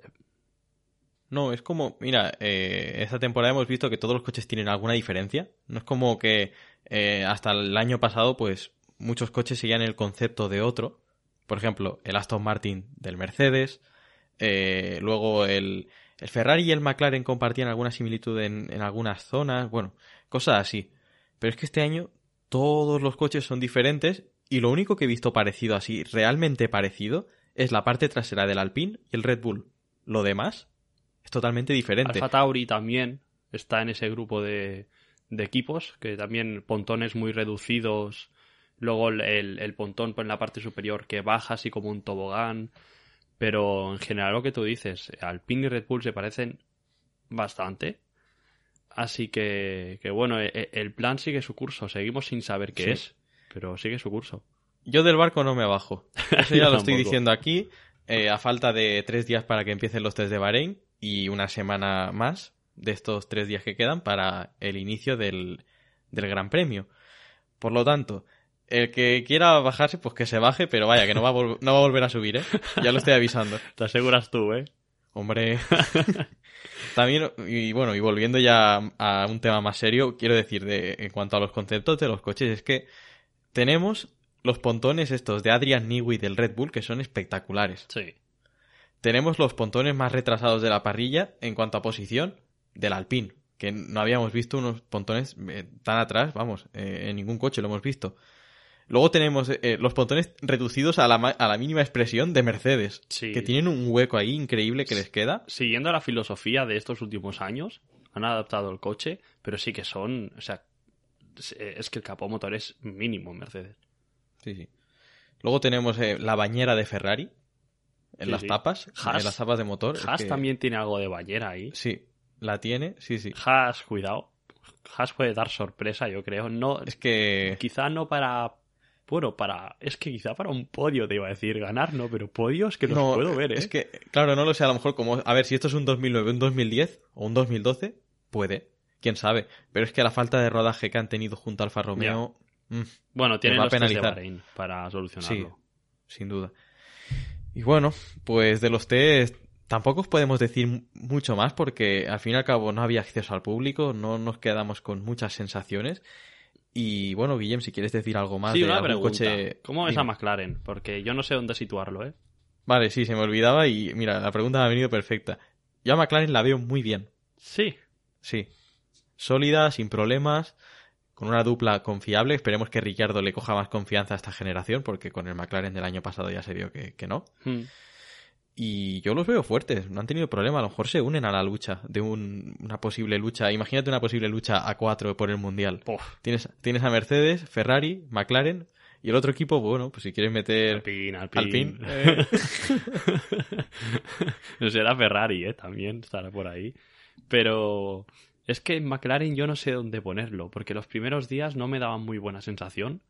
No, es como, mira, eh, esta temporada hemos visto que todos los coches tienen alguna diferencia. No es como que eh, hasta el año pasado, pues muchos coches seguían el concepto de otro. Por ejemplo, el Aston Martin del Mercedes. eh, luego el, el Ferrari y el McLaren compartían alguna similitud en, en algunas zonas. Bueno, cosas así. Pero es que este año todos los coches son diferentes y lo único que he visto parecido así, realmente parecido, es la parte trasera del Alpine y el Red Bull. Lo demás es totalmente diferente. Alfa Tauri también está en ese grupo de, de equipos, que también pontones muy reducidos. Luego el, el, pontón en la parte superior que baja así como un tobogán. Pero en general lo que tú dices, Alpine y Red Bull se parecen bastante. Así que, que bueno, e- e- el plan sigue su curso. Seguimos sin saber qué Sí. es, pero sigue su curso. Yo del barco no me bajo. Eso ya lo estoy diciendo aquí. eh, a falta de tres días para que empiecen los test de Bahrein y una semana más de estos tres días que quedan para el inicio del, del Gran Premio. Por lo tanto, el que quiera bajarse, pues que se baje, pero vaya, que no va a, no va a volver a subir, ¿eh? Ya lo estoy avisando. Te aseguras tú, ¿eh? Hombre. También, y bueno, y volviendo ya a un tema más serio, quiero decir, de, en cuanto a los conceptos de los coches, es que tenemos los pontones estos de Adrian Newey del Red Bull, que son espectaculares. Sí. Tenemos los pontones más retrasados de la parrilla en cuanto a posición del Alpine, que no habíamos visto unos pontones eh, tan atrás, vamos, eh, en ningún coche lo hemos visto. Luego tenemos eh, los pontones reducidos a la, a la mínima expresión de Mercedes, Sí. que tienen un hueco ahí increíble que les queda. Siguiendo la filosofía de estos últimos años, han adaptado el coche, pero sí que son, o sea, es- que el capó motor es mínimo en Mercedes. Sí, sí. Luego tenemos eh, la bañera de Ferrari en Sí, las sí. tapas, Haas- en las tapas de motor. es Haas que- también tiene algo de bañera ahí. Sí, la tiene, sí, sí. Haas, cuidado. Haas puede dar sorpresa, yo creo. No, Es que quizá no para, bueno, para, es que quizá para un podio te iba a decir ganar, no, pero podios que los no, puedo ver, ¿eh? es que claro, no lo sé, a lo mejor como a ver si esto es un 2009, un 2010 o un 2012, puede, quién sabe, pero es que la falta de rodaje que han tenido junto a Alfa Romeo, mm, bueno, tienen los test de penalizar. Bahrein para solucionarlo. Sí. sin duda. Y bueno, pues de los test tampoco os podemos decir mu- mucho más porque al fin y al cabo no había acceso al público, no nos quedamos con muchas sensaciones. Y bueno, Guillem, si quieres decir algo más Sí, de una algún pregunta. coche. ¿Cómo ves a. McLaren? Porque yo no sé dónde situarlo, ¿eh? Vale, sí, se me olvidaba y mira, la pregunta me ha venido perfecta. Yo a McLaren la veo muy bien, Sí, sí. Sólida, sin problemas, con una dupla confiable. Esperemos que Ricciardo le coja más confianza a esta generación porque con el McLaren del año pasado ya se vio que, que no. Hmm. Y yo los veo fuertes, no han tenido problema. A lo mejor se unen a la lucha de un- una posible lucha. Imagínate una posible lucha a cuatro por el mundial. Uf. Tienes, tienes a Mercedes, Ferrari, McLaren y el otro equipo, bueno, pues si quieres meter Alpine, Alpine. Alpine, eh, Será Ferrari, ¿eh? También estará por ahí. Pero es que en McLaren yo no sé dónde ponerlo, porque los primeros días no me daban muy buena sensación.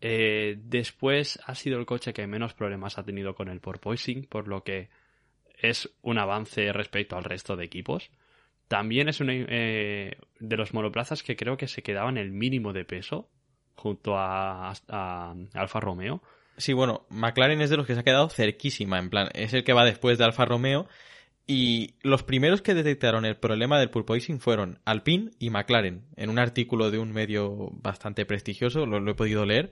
Eh, después ha sido el coche que menos problemas ha tenido con el porpoising, por lo que es un avance respecto al resto de equipos. También es una, eh, de los monoplazas que creo que se quedaban el mínimo de peso junto a, a Alfa Romeo. Sí, bueno, McLaren es de los que se ha quedado cerquísima, en plan, es el que va después de Alfa Romeo. Y los primeros que detectaron el problema del porpoising fueron Alpine y McLaren, en un artículo de un medio bastante prestigioso, lo, lo he podido leer.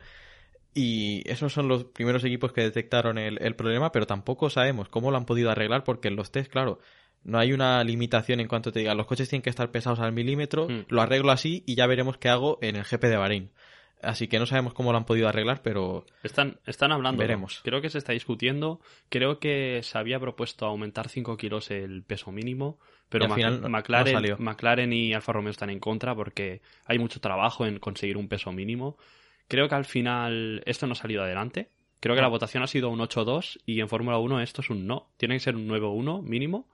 Y esos son los primeros equipos que detectaron el, el problema, pero tampoco sabemos cómo lo han podido arreglar, porque en los test, claro, no hay una limitación en cuanto te diga los coches tienen que estar pesados al milímetro, Mm. lo arreglo así y ya veremos qué hago en el GP de Bahrein. Así que no sabemos cómo lo han podido arreglar, pero Están, están hablando. Veremos. Creo que se está discutiendo. Creo que se había propuesto aumentar 5 kilos el peso mínimo. Pero al final McLaren, no. McLaren y Alfa Romeo están en contra porque hay mucho trabajo en conseguir un peso mínimo. Creo que al final esto no ha salido adelante. Creo que la votación ha sido un 8-2 y en Fórmula 1 esto es un no. Tiene que ser un 9-1 mínimo.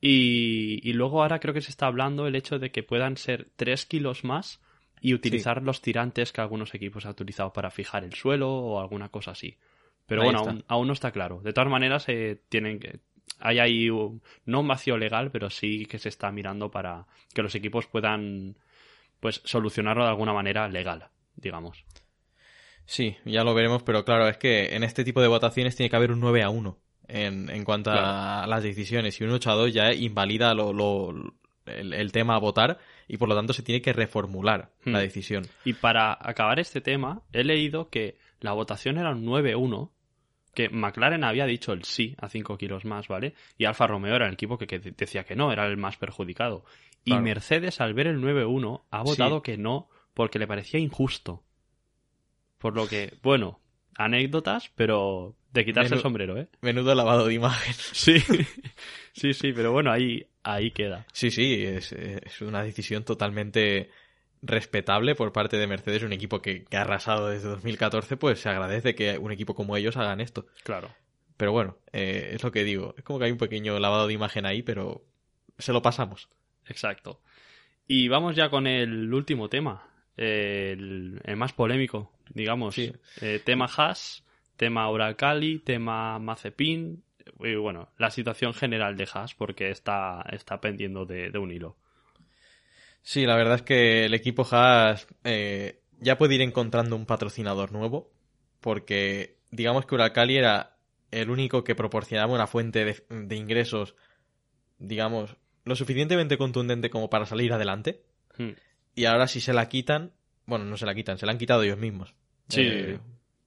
Y, y luego ahora creo que se está hablando el hecho de que puedan ser 3 kilos más y utilizar los tirantes que algunos equipos han utilizado para fijar el suelo o alguna cosa así. Pero Ahí bueno, aún, aún no está claro. De todas maneras, eh, tienen que. Hay ahí un- no un vacío legal, pero sí que se está mirando para que los equipos puedan pues solucionarlo de alguna manera legal, digamos. Sí, ya lo veremos, pero claro, es que en este tipo de votaciones tiene que haber un 9 a 1 en, en cuanto a las decisiones y un 8 a 2 ya invalida lo, lo- el, el tema a votar y por lo tanto se tiene que reformular la Hmm. decisión. Y para acabar este tema, he leído que la votación era un 9-1, que McLaren había dicho el sí a 5 kilos más, ¿vale? Y Alfa Romeo era el equipo que, que decía que no, era el más perjudicado. Y. Mercedes, al ver el 9-1, ha votado Sí. que no porque le parecía injusto. Por lo que, bueno, anécdotas, pero de quitarse el sombrero, ¿eh? Menudo lavado de imagen. Sí, sí, sí, pero bueno, ahí, ahí queda. Sí, sí, es, es una decisión totalmente respetable por parte de Mercedes, un equipo que, que ha arrasado desde 2014, pues se agradece que un equipo como ellos hagan esto. Claro. Pero bueno, eh, es lo que digo, es como que hay un pequeño lavado de imagen ahí, pero se lo pasamos. Exacto. Y vamos ya con el último tema, el, el más polémico, digamos. Sí. Eh, tema Haas, tema Uralcali, tema Mazepin, y bueno, la situación general de Haas, porque está, está pendiendo de, de un hilo. Sí, la verdad es que el equipo Haas eh, ya puede ir encontrando un patrocinador nuevo, porque digamos que Uralcali era el único que proporcionaba una fuente de, de ingresos, digamos, lo suficientemente contundente como para salir adelante. Hmm. Y ahora si se la quitan, bueno, no se la quitan, se la han quitado ellos mismos. Sí. Eh,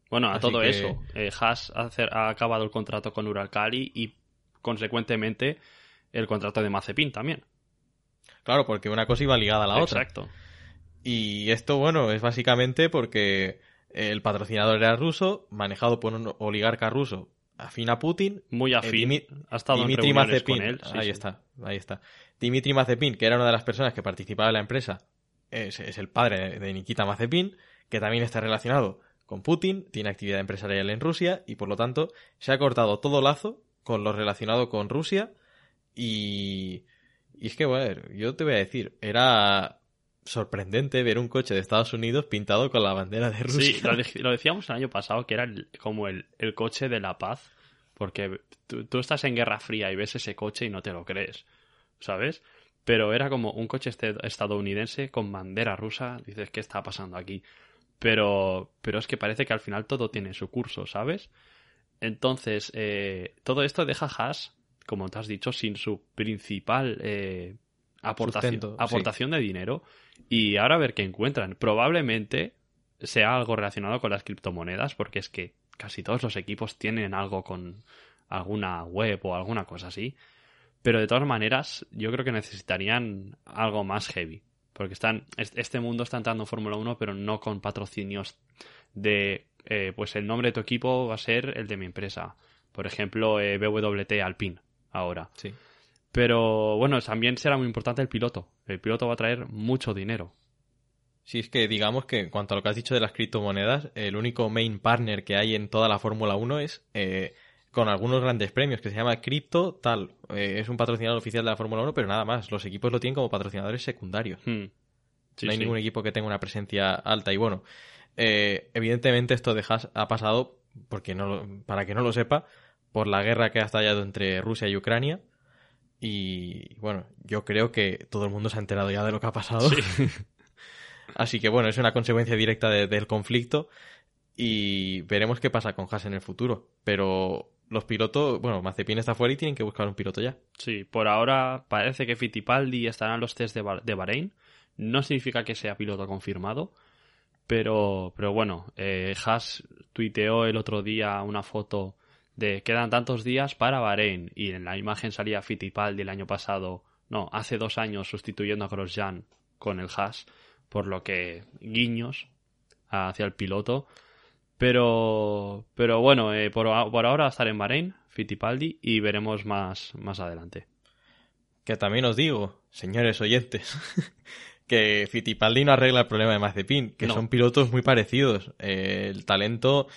Bueno, a Así todo que- eso, eh, Haas ha, acabado el contrato con Uralcali y, consecuentemente, el contrato de Mazepin también. claro, porque una cosa iba ligada a la otra. Exacto. Y esto, bueno, es básicamente porque el patrocinador era ruso, manejado por un oligarca ruso afín a Putin. Muy afín. Dimi- ha estado Dimitri en Mazepin. con él. sí, ahí sí. está, ahí está. Dimitri Mazepin, que era una de las personas que participaba en la empresa, es, es el padre de Nikita Mazepin, que también está relacionado con Putin, tiene actividad empresarial en Rusia y por lo tanto se ha cortado todo lazo con lo relacionado con Rusia y, y es que, bueno, yo te voy a decir, era sorprendente ver un coche de Estados Unidos pintado con la bandera de Rusia. Sí, lo, decíamos el año pasado, que era el- como el, el coche de la paz, porque tú, tú estás en Guerra Fría y ves ese coche y no te lo crees, ¿sabes? Pero era como un coche este- estadounidense con bandera rusa, dices, ¿qué está pasando aquí? Pero, pero es que parece que al final todo tiene su curso, ¿sabes? Entonces, eh, todo esto deja Haas, como te has dicho, sin su principal eh, aportación, Sustento, sí. aportación de dinero. Y ahora a ver qué encuentran. Probablemente sea algo relacionado con las criptomonedas, porque es que casi todos los equipos tienen algo con alguna web o alguna cosa así. Pero de todas maneras, yo creo que necesitarían algo más heavy. Porque están, es- este mundo está entrando en Fórmula 1, pero no con patrocinios de, eh, pues el nombre de tu equipo va a ser el de mi empresa. Por ejemplo, eh, BWT Alpine ahora. Sí. Pero bueno, también será muy importante el piloto. El piloto va a traer mucho dinero. Sí, es que digamos que en cuanto a lo que has dicho de las criptomonedas, el único main partner que hay en toda la Fórmula 1 es eh, con algunos grandes premios, que se llama Crypto tal. Eh, es un patrocinador oficial de la Fórmula 1, pero nada más. Los equipos lo tienen como patrocinadores secundarios. Hmm. Sí, no hay sí. ningún equipo que tenga una presencia alta. Y bueno, eh, evidentemente esto de Haas ha pasado, porque no lo- para que no lo sepa, por la guerra que ha estallado entre Rusia y Ucrania. Y bueno, yo creo que todo el mundo se ha enterado ya de lo que ha pasado. Así que bueno, es una consecuencia directa de- del conflicto. Y veremos qué pasa con Haas en el futuro. Pero los pilotos, bueno, Mazepin está fuera y tienen que buscar un piloto ya. Sí, por ahora parece que Fittipaldi estará en los test de, de Bahrein. No significa que sea piloto confirmado, pero, pero bueno, eh, Haas tuiteó el otro día una foto de quedan tantos días para Bahrein y en la imagen salía Fittipaldi el año pasado, no, hace dos años sustituyendo a Grosjean con el Haas, por lo que guiños hacia el piloto. Pero, pero bueno, eh, por, por ahora va a estar en Bahrein, Fittipaldi, y veremos más, más adelante. Que también os digo, señores oyentes, que Fittipaldi no arregla el problema de Mazepin, que No. son pilotos muy parecidos. Eh, el talento,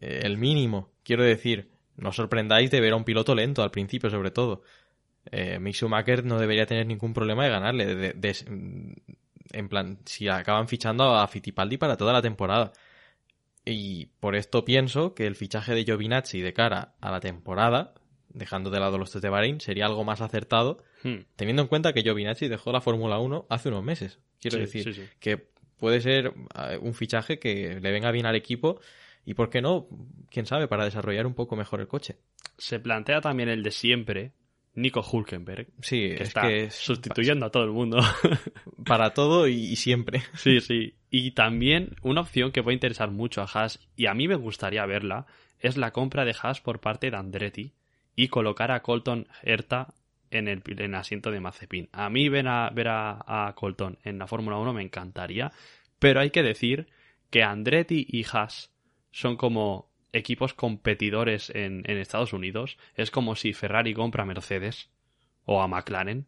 eh, el mínimo. Quiero decir, no os sorprendáis de ver a un piloto lento al principio, sobre todo. Eh, Mick Schumacher no debería tener ningún problema de ganarle. de- de- en plan, si acaban fichando a Fittipaldi para toda la temporada. Y por esto pienso que el fichaje de Giovinazzi de cara a la temporada, dejando de lado los test de Bahrein, sería algo más acertado Hmm. Teniendo en cuenta que Giovinazzi dejó la Fórmula 1 hace unos meses. Quiero Sí, decir sí, sí. que puede ser eh, un fichaje que le venga bien al equipo y, ¿por qué no? Quién sabe, para desarrollar un poco mejor el coche. Se plantea también el de siempre, Nico Hulkenberg, Sí, que es está que es sustituyendo a todo el mundo. para todo y, siempre. sí, sí. Y también una opción que puede interesar mucho a Haas, y a mí me gustaría verla, es la compra de Haas por parte de Andretti y colocar a Colton Herta en el, en el asiento de Mazepin. A mí ver a, ver a, a Colton en la Fórmula 1 me encantaría, pero hay que decir que Andretti y Haas son como equipos competidores en, Estados Unidos. Es como si Ferrari compra a Mercedes o a McLaren,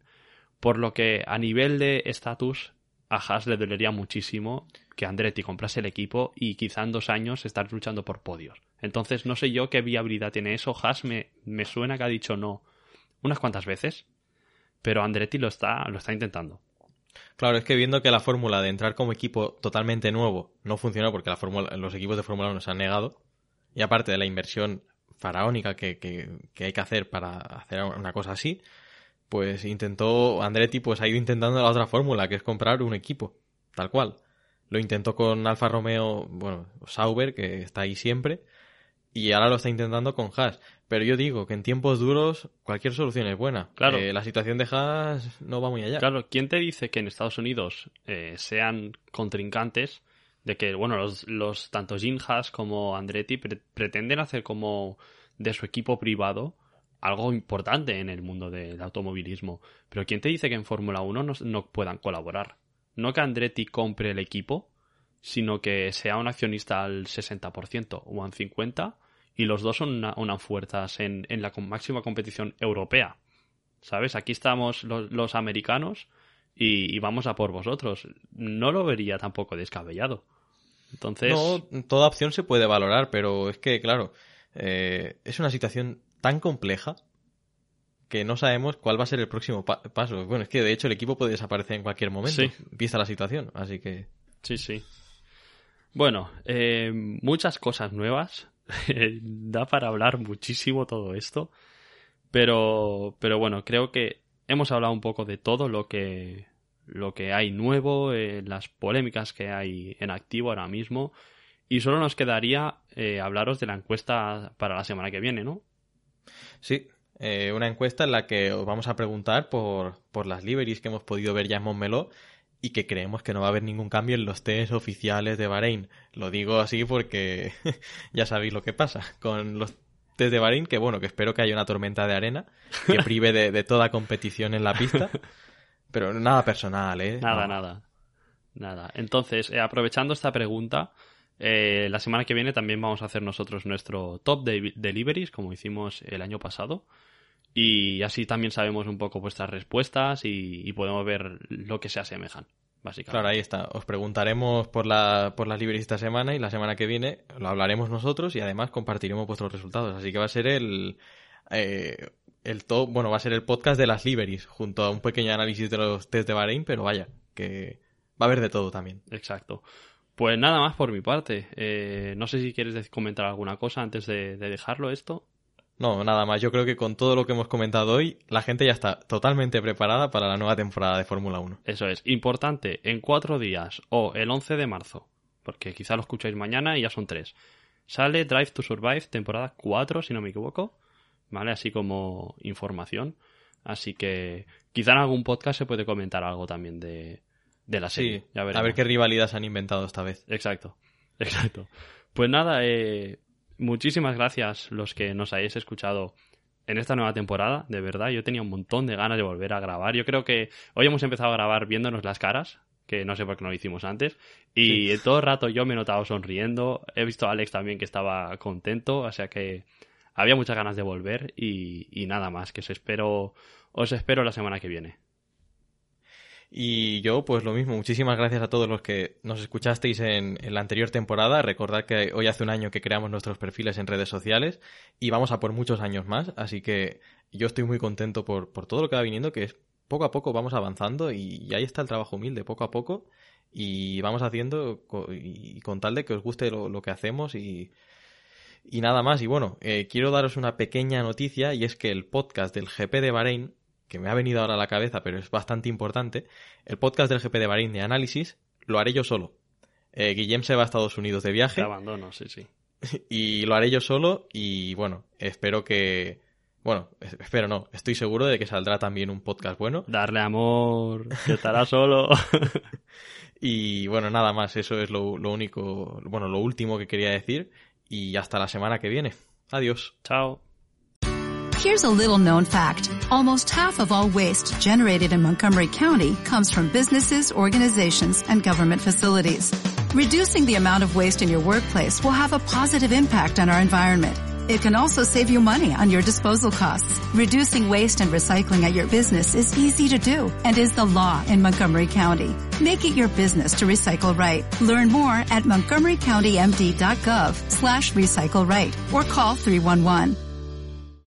por lo que a nivel de estatus a Haas le dolería muchísimo que Andretti comprase el equipo y quizá en dos años estar luchando por podios. Entonces no sé yo qué viabilidad tiene eso. Haas me, me suena que ha dicho no unas cuantas veces, pero Andretti lo está, lo está intentando. Claro, es que viendo que la fórmula de entrar como equipo totalmente nuevo no funcionó porque la los equipos de Fórmula 1 se han negado, y aparte de la inversión faraónica que, que- que hay que hacer para hacer una cosa así, pues intentó, Andretti pues ha ido intentando la otra fórmula, que es comprar un equipo, tal cual. Lo intentó con Alfa Romeo, bueno, Sauber, que está ahí siempre, y ahora lo está intentando con Haas. Pero yo digo que en tiempos duros cualquier solución es buena. Claro. Eh, la situación de Haas no va muy allá. Claro, ¿quién te dice que en Estados Unidos eh, sean contrincantes de que, bueno, los, los tanto Jim Haas como Andretti pre- pretenden hacer como de su equipo privado algo importante en el mundo del automovilismo? Pero ¿quién te dice que en Fórmula 1 no, no puedan colaborar? No que Andretti compre el equipo, sino que sea un accionista al 60% o al 50% y los dos son una, unas fuerzas en, en la máxima competición europea. ¿Sabes? Aquí estamos los, los americanos y vamos a por vosotros. No lo vería tampoco descabellado. Entonces, No, toda opción se puede valorar, pero es que, claro, eh, es una situación tan compleja que no sabemos cuál va a ser el próximo pa- paso. Bueno, es que de hecho el equipo puede desaparecer en cualquier momento. Sí. Empieza la situación, así que... sí, sí. Bueno, eh, muchas cosas nuevas. da para hablar muchísimo todo esto. Pero, pero bueno, creo que hemos hablado un poco de todo lo que, lo que hay nuevo, eh, las polémicas que hay en activo ahora mismo. Y solo nos quedaría eh, hablaros de la encuesta para la semana que viene, ¿no? Sí, eh, una encuesta en la que os vamos a preguntar por, por las liveries que hemos podido ver ya en Montmeló y que creemos que no va a haber ningún cambio en los test oficiales de Bahrein. Lo digo así porque ya sabéis lo que pasa con los test de Bahrein, que bueno, que espero que haya una tormenta de arena que prive de, de toda competición en la pista. Pero nada personal, ¿eh? Nada, No. nada. Nada. Entonces, eh, aprovechando esta pregunta, Eh, la semana que viene también vamos a hacer nosotros nuestro top de deliveries, como hicimos el año pasado. Y así también sabemos un poco vuestras respuestas y, y podemos ver lo que se asemejan, básicamente. Claro, ahí está. Os preguntaremos por, la, por las libreries esta semana y la semana que viene lo hablaremos nosotros y además compartiremos vuestros resultados. Así que va a ser el, eh, el top, bueno, va a ser el podcast de las libreries junto a un pequeño análisis de los test de Bahrein, pero vaya, que va a haber de todo también. Exacto. Pues nada más por mi parte. Eh, no sé si quieres comentar alguna cosa antes de, de dejarlo esto. No, nada más. Yo creo que con todo lo que hemos comentado hoy, la gente ya está totalmente preparada para la nueva temporada de Fórmula 1. Eso es, importante, en cuatro días o el 11 de marzo, porque quizá lo escucháis mañana y ya son tres. Sale Drive to Survive, temporada 4, si no me equivoco, ¿vale? Así como información. Así que quizá en algún podcast se puede comentar algo también de, de la serie. Sí, ya a ver qué rivalidad se han inventado esta vez. Exacto, exacto. Pues nada, eh, muchísimas gracias los que nos hayáis escuchado en esta nueva temporada, de verdad. Yo tenía un montón de ganas de volver a grabar. Yo creo que hoy hemos empezado a grabar viéndonos las caras, que no sé por qué no lo hicimos antes. Y todo el rato yo me he notado sonriendo. He visto a Alex también que estaba contento, o sea que había muchas ganas de volver y, y nada más, que os espero, os espero la semana que viene. Y yo, pues lo mismo, muchísimas gracias a todos los que nos escuchasteis en, la anterior temporada. Recordad que hoy hace un año que creamos nuestros perfiles en redes sociales y vamos a por muchos años más, así que yo estoy muy contento por, por todo lo que va viniendo, que es poco a poco vamos avanzando y, ahí está el trabajo humilde, poco a poco, y vamos haciendo y con tal de que os guste lo, lo que hacemos y, y nada más. Y bueno, eh, quiero daros una pequeña noticia y es que el podcast del GP de Bahrein, que me ha venido ahora a la cabeza, pero es bastante importante, el podcast del GP de Bahrein de análisis lo haré yo solo. Eh, Guillem se va a Estados Unidos de Te viaje abandono, sí, sí. y lo haré yo solo y bueno, espero que... Bueno, es- espero no, estoy seguro de que saldrá también un podcast bueno. Darle amor, que estará solo. Y bueno, nada más, eso es lo, lo único, bueno, lo último que quería decir y hasta la semana que viene. Adiós. Chao. Here's a little known fact. Almost half of all waste generated in Montgomery County comes from businesses, organizations, and government facilities. Reducing the amount of waste in your workplace will have a positive impact on our environment. It can also save you money on your disposal costs. Reducing waste and recycling at your business is easy to do and is the law in Montgomery County. Make it your business to recycle right. Learn more at montgomerycountymd.gov slash recycle right or call 311.